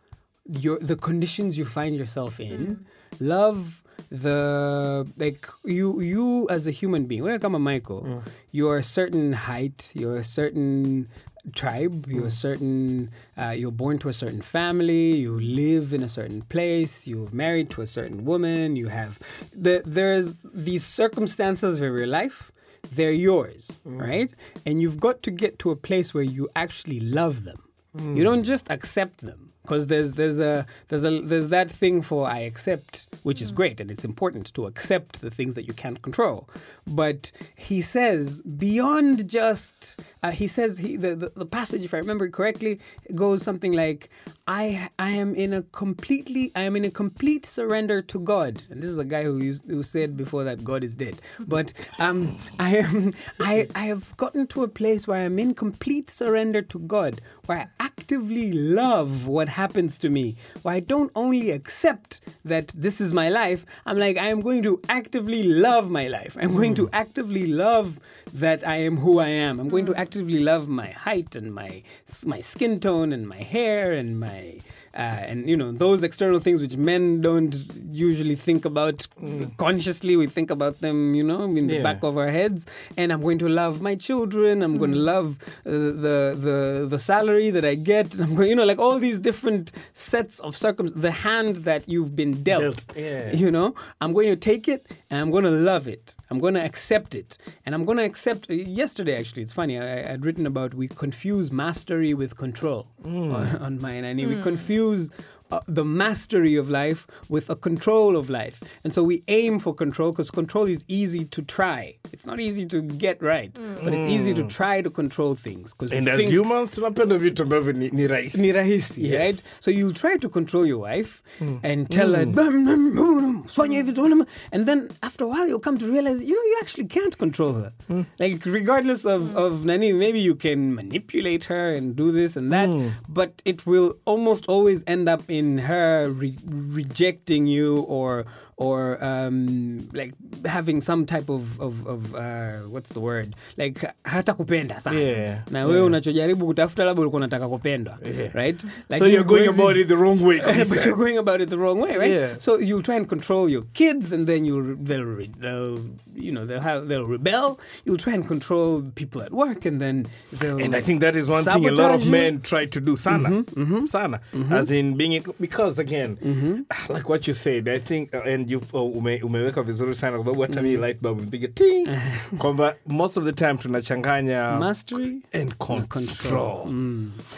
your the conditions you find yourself in, love the like you you as a human being. We're come to Michael. You're a certain height. You're a certain tribe. You're a mm. certain. Uh, you're born to a certain family. You live in a certain place. You're married to a certain woman. You have the there's these circumstances of your life. They're yours, mm. right? And you've got to get to a place where you actually love them. You mm. don't just accept them because there's there's a there's a there's that thing for I accept, which is great and it's important to accept the things that you can't control. But he says beyond just uh, he says he, the, the the passage, if I remember correctly, goes something like I I am in a completely I am in a complete surrender to God. And this is a guy who used, who said before that God is dead. But um (laughs) I am I I have gotten to a place where I'm in complete surrender to God, where I actively love what happens to me, where I don't only accept that this is my life, I'm like I am going to actively love my life. I'm going to hmm. actively love that I am who I am. I'm going to hmm. actively love my height and my my skin tone and my hair and my uh, and you know those external things which men don't usually think about mm. consciously. We think about them, you know, in the Yeah. back of our heads. And I'm going to love my children. I'm going to mm. love uh, the the the salary that I get. And I'm going, you know, like all these different sets of circumstances. The hand that you've been dealt. Dealt, yeah. You know, I'm going to take it and I'm going to love it. I'm going to accept it. And I'm going to accept. Uh, yesterday, actually, it's funny. I, I'd written about we confuse mastery with control mm. on, on mine. And we confuse reviews uh, the mastery of life with a control of life. And so we aim for control because control is easy to try. It's not easy to get right, mm. but it's easy to mm. try to control things. And as humans tunapenda vitu ambavyo ni, ni rahisi ni rahisi Yes. right so you'll try to control your wife mm. and tell her "Bam, bam, bam, fanya hivi tu, bam." and then after a while you'll come to realize you know you actually can't control her like regardless of, of nani maybe you can manipulate her and do this and that but it will almost always end up in her re- rejecting you or or um, like having some type of, of, of uh, what's the word like hata kupenda sana Yeah, na wewe unachojaribu kutafuta labda ulikuwa unataka kupendwa Yeah. right so you're going huwezi- about it the wrong way (laughs) but you're going about it the wrong way, right? Yeah. So you'll try and control your kids, and then you'll they'll, they'll you know they'll have they'll rebel. You'll try and control people at work, and then they'll. And I think that is one thing a lot of you. men try to do, sana, sana, as in being it, because again, like what you said, I think, uh, and you ume, umeweka vizuri sana kwa sababu hata mimi light bulb mpiga ting, (laughs) kwamba most of the time tunachanganya mastery and control, control,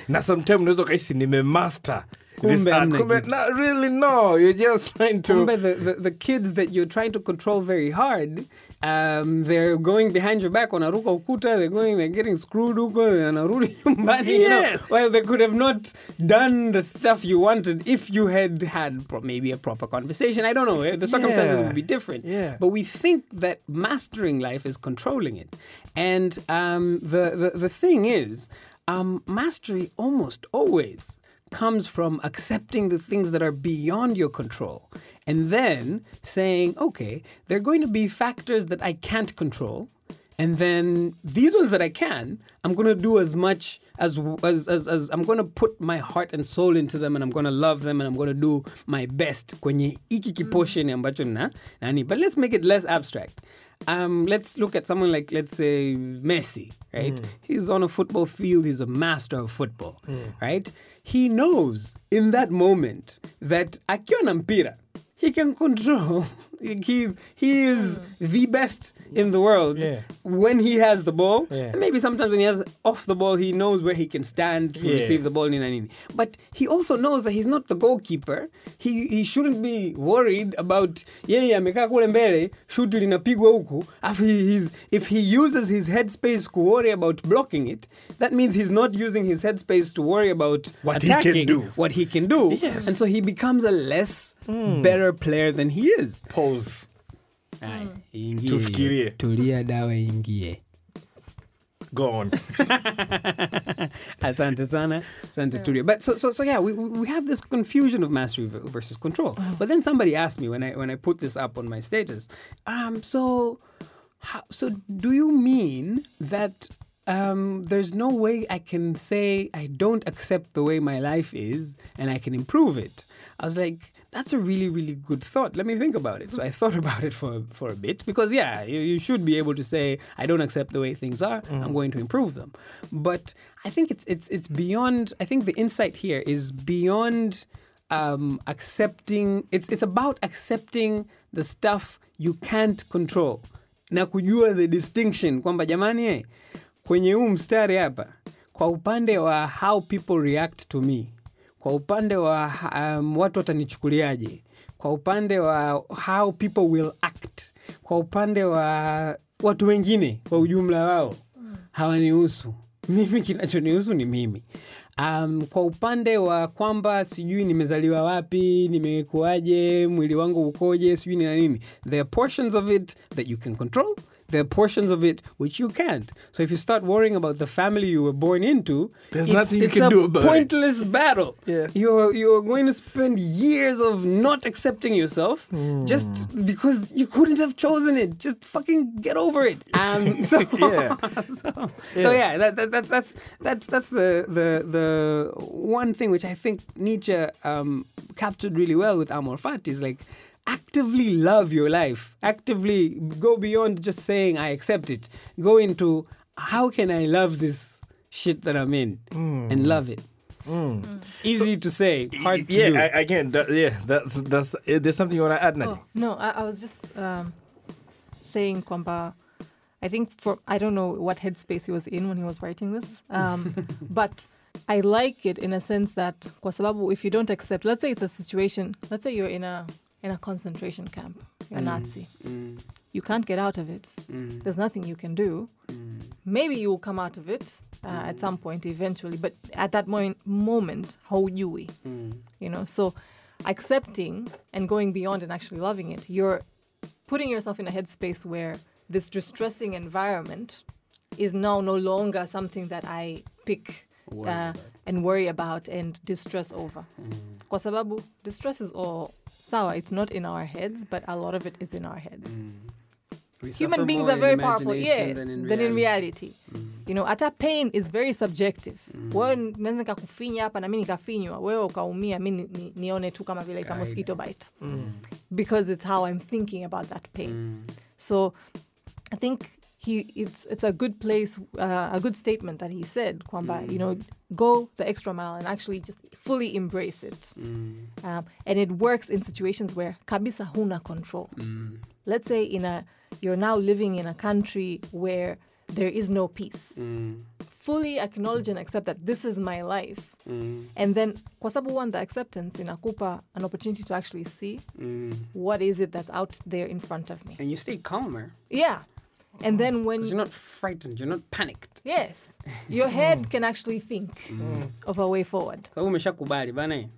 na sometimes unaweza ukahisi nimemaster Kumbe not really no you're just trying to Kumbe the, the, the kids that you're trying to control very hard um, they're going behind your back wanaruka ukuta they're going they're getting screwed huko wanarudi (laughs) nyumbani you know Yes. well they could have not done the stuff you wanted if you had had pro- maybe a proper conversation i don't know eh, the circumstances Yeah. would be different Yeah. but we think that mastering life is controlling it and um, the, the, the thing is um, mastery almost always comes from accepting the things that are beyond your control and then saying, okay, there are going to be factors that I can't control. And then these ones that I can, I'm going to do as much as, as, as, as I'm going to put my heart and soul into them and I'm going to love them and I'm going to do my best kwenye iki mm. kiportion ambacho na nani. But let's make it less abstract. Um, let's look at someone like, let's say, Messi, right? Mm. He's on a football field, he's a master of football, mm. right? He knows in that moment that akiwa na mpira, he can control. He, he is hmm. the best in the world Yeah. when he has the ball. Yeah. And maybe sometimes when he has off the ball, he knows where he can stand to Yeah. receive the ball. nini na nini. But he also knows that he's not the goalkeeper. He, he shouldn't be worried about yeye amekaa kule mbele shuti linapigwa huku afu he, he's, if he uses his headspace to worry about blocking it that means he's not using his headspace to worry about What he can attacking do. what he can do Yes. and so he becomes a less hmm. better player than he is pause. Aya, ingie Tufikirie. tulia dawa ingie go on. (laughs) Asante sana. Asante studio. But so so so yeah we, we we have this confusion of mastery versus control. But then somebody asked me when i when i put this up on my status um so how, so do you mean that um, there's no way I can say I don't accept the way my life is and I can improve it. I was like, that's a really, really good thought. Let me think about it. So I thought (laughs) about it for, for a bit because, yeah, you, you should be able to say, I don't accept the way things are, I'm going to improve them. But I think it's, it's, it's beyond, I think the insight here is beyond um, accepting, it's, it's about accepting the stuff you can't control na kujua the distinction kwamba jamani eh, kwenye huu mstari hapa kwa upande wa how people react to me kwa upande wa um, watu watanichukuliaje? Kwa upande wa how people will act. Kwa upande wa watu wengine kwa ujumla wao hawanihusu. (laughs) Mimi kinachonihusu ni mimi. Um, kwa upande wa kwamba sijui nimezaliwa wapi nimekuaje mwili wangu ukoje sijui ni na nini. There are portions of it that you can control there are portions of it which you can't so if you start worrying about the family you were born into There's it's, nothing you it's can a do about it. pointless battle Yeah. you're you're going to spend years of not accepting yourself just because you couldn't have chosen it. Just fucking get over it. (laughs) Um, (laughs) so (laughs) Yeah. so, so yeah, that, that, that's that's that's that's the the the one thing which I think Nietzsche um, captured really well with Amor Fati is like actively love your life. Actively go beyond just saying I accept it. Go into how can I love this shit that I'm in and love it. Easy to say, hard to yeah, do. I, again, that, yeah, that's that's. eh, There's something you want to add, Nani? Oh, no, I, I was just um, saying kwamba I think for I don't know what headspace he was in when he was writing this, um, (laughs) but I like it in a sense that kwa sababu if you don't accept, let's say it's a situation, let's say you're in a in a concentration camp, you're a Nazi, Mm, you can't get out of it. mm, There's nothing you can do. mm, Maybe you'll come out of it uh, at some point eventually, but at that moment, moment, how you we? mm, you know so accepting and going beyond and actually loving it you're putting yourself in a headspace where this distressing environment is now no longer something that i pick Worry uh, and worry about and distress over. Mm. kwa sababu distress is all sawa it's not in our heads but a lot of it is in our heads. We human beings are very powerful yes than in than in reality. Mm. you know hata pain is very subjective. Wewe naweza nikakufinya hapa na mi nikafinywa wewe ukaumia mi ni, ni, nione tu kama vile it's a mosquito bite. Because it's how i'm thinking about that pain. Mm, so i think he it's it's a good place uh, a good statement that he said kwamba you know go the extra mile and actually just fully embrace it. Mm, um, and it works in situations where kabisa huna control. Mm, let's say in a you're now living in a country where there is no peace. Mm, fully acknowledge and accept that this is my life. Mm. and then kwa sababu one the acceptance in inakupa an opportunity to actually see Mm. what is it that's out there in front of me. And you stay calmer. yeah and then mm. when You're not frightened. You're not panicked. yes. Your head can actually think mm. of a way forward. Sababu umeshakubali bana.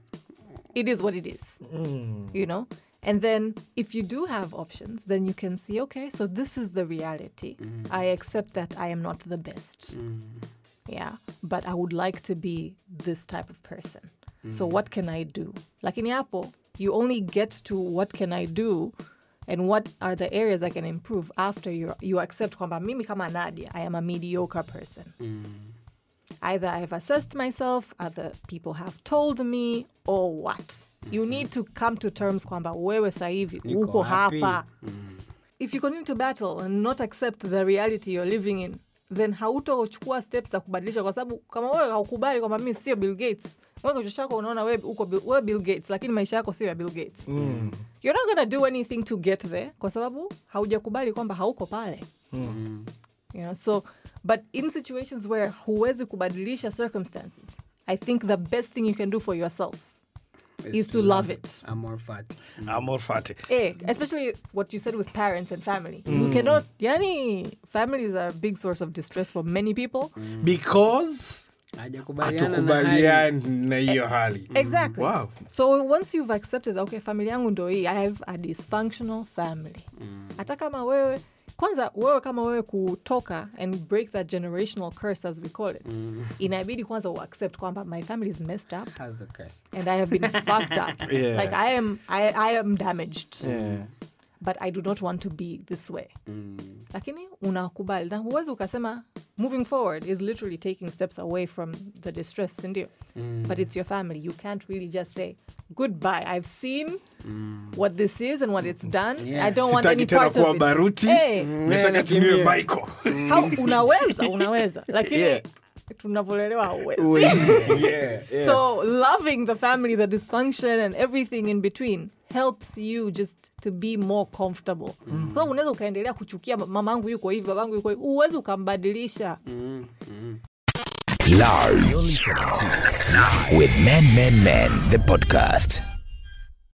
it is what it is mm. you know? And then if you do have options then you can see okay so this is the reality. I accept that i am not the best. Yeah. But i would like to be this type of person. So what can i do? Like in hapo you only get to what can i do and what are the areas i can improve after you, you accept kwamba mimi kama nadia i am a mediocre person? Either I've assessed myself, other people have told me, or what. You need to come to terms kwamba wewe sahivi uko hapa. If you continue to battle and not accept the reality you're living in, then hautochukua steps za kubadilisha, kwa sababu kama wewe haukubali kwamba mimi sio Bill Gates, wewe kichwa chako unaona wewe uko wewe Bill Gates, lakini maisha yako sio ya Bill Gates. You're not gonna do anything to get there, kwa sababu haujakubali kwamba hauko pale. You know so but in situations where huwezi kubadilisha circumstances i think the best thing you can do for yourself is to love it. I'm more. Amor fati. eh, especially what you said with parents and family. You cannot yani families are a big source of distress for many people. Because Hajakubaliana na hiyo hali. exactly Wow. so once you've accepted okay family yangu ndo hii i have a dysfunctional family hata kama wewe kwanza wewe kama wewe kutoka and break that generational curse as we call it inabidi kwanza uaccept kwamba my family is messed up Has a curse. and I have been fucked up. (laughs) Yeah. Like I am, I, I am damaged, Yeah. But I do not want to be this way. Lakini unakubali na huwezi ukasema moving forward is literally taking steps away from the distress, sindio? But it's your family. You can't really just say goodbye. I've seen what this is and what it's done. Yeah. I don't want any part of it. baruti. Nataka nakimbia. Michael. how, unaweza, unaweza. (laughs) Lakini Yeah. tunavyolelewa hauwezi. (laughs) yeah, yeah. So loving the family, the dysfunction and everything in between helps you just to be more comfortable. So unaweza ukaendelea kuchukia mamangu yuko hivi, babangu yuko hivi, uwezi ukambadilisha. Live. You're listening to Live with Men Men Men, the podcast.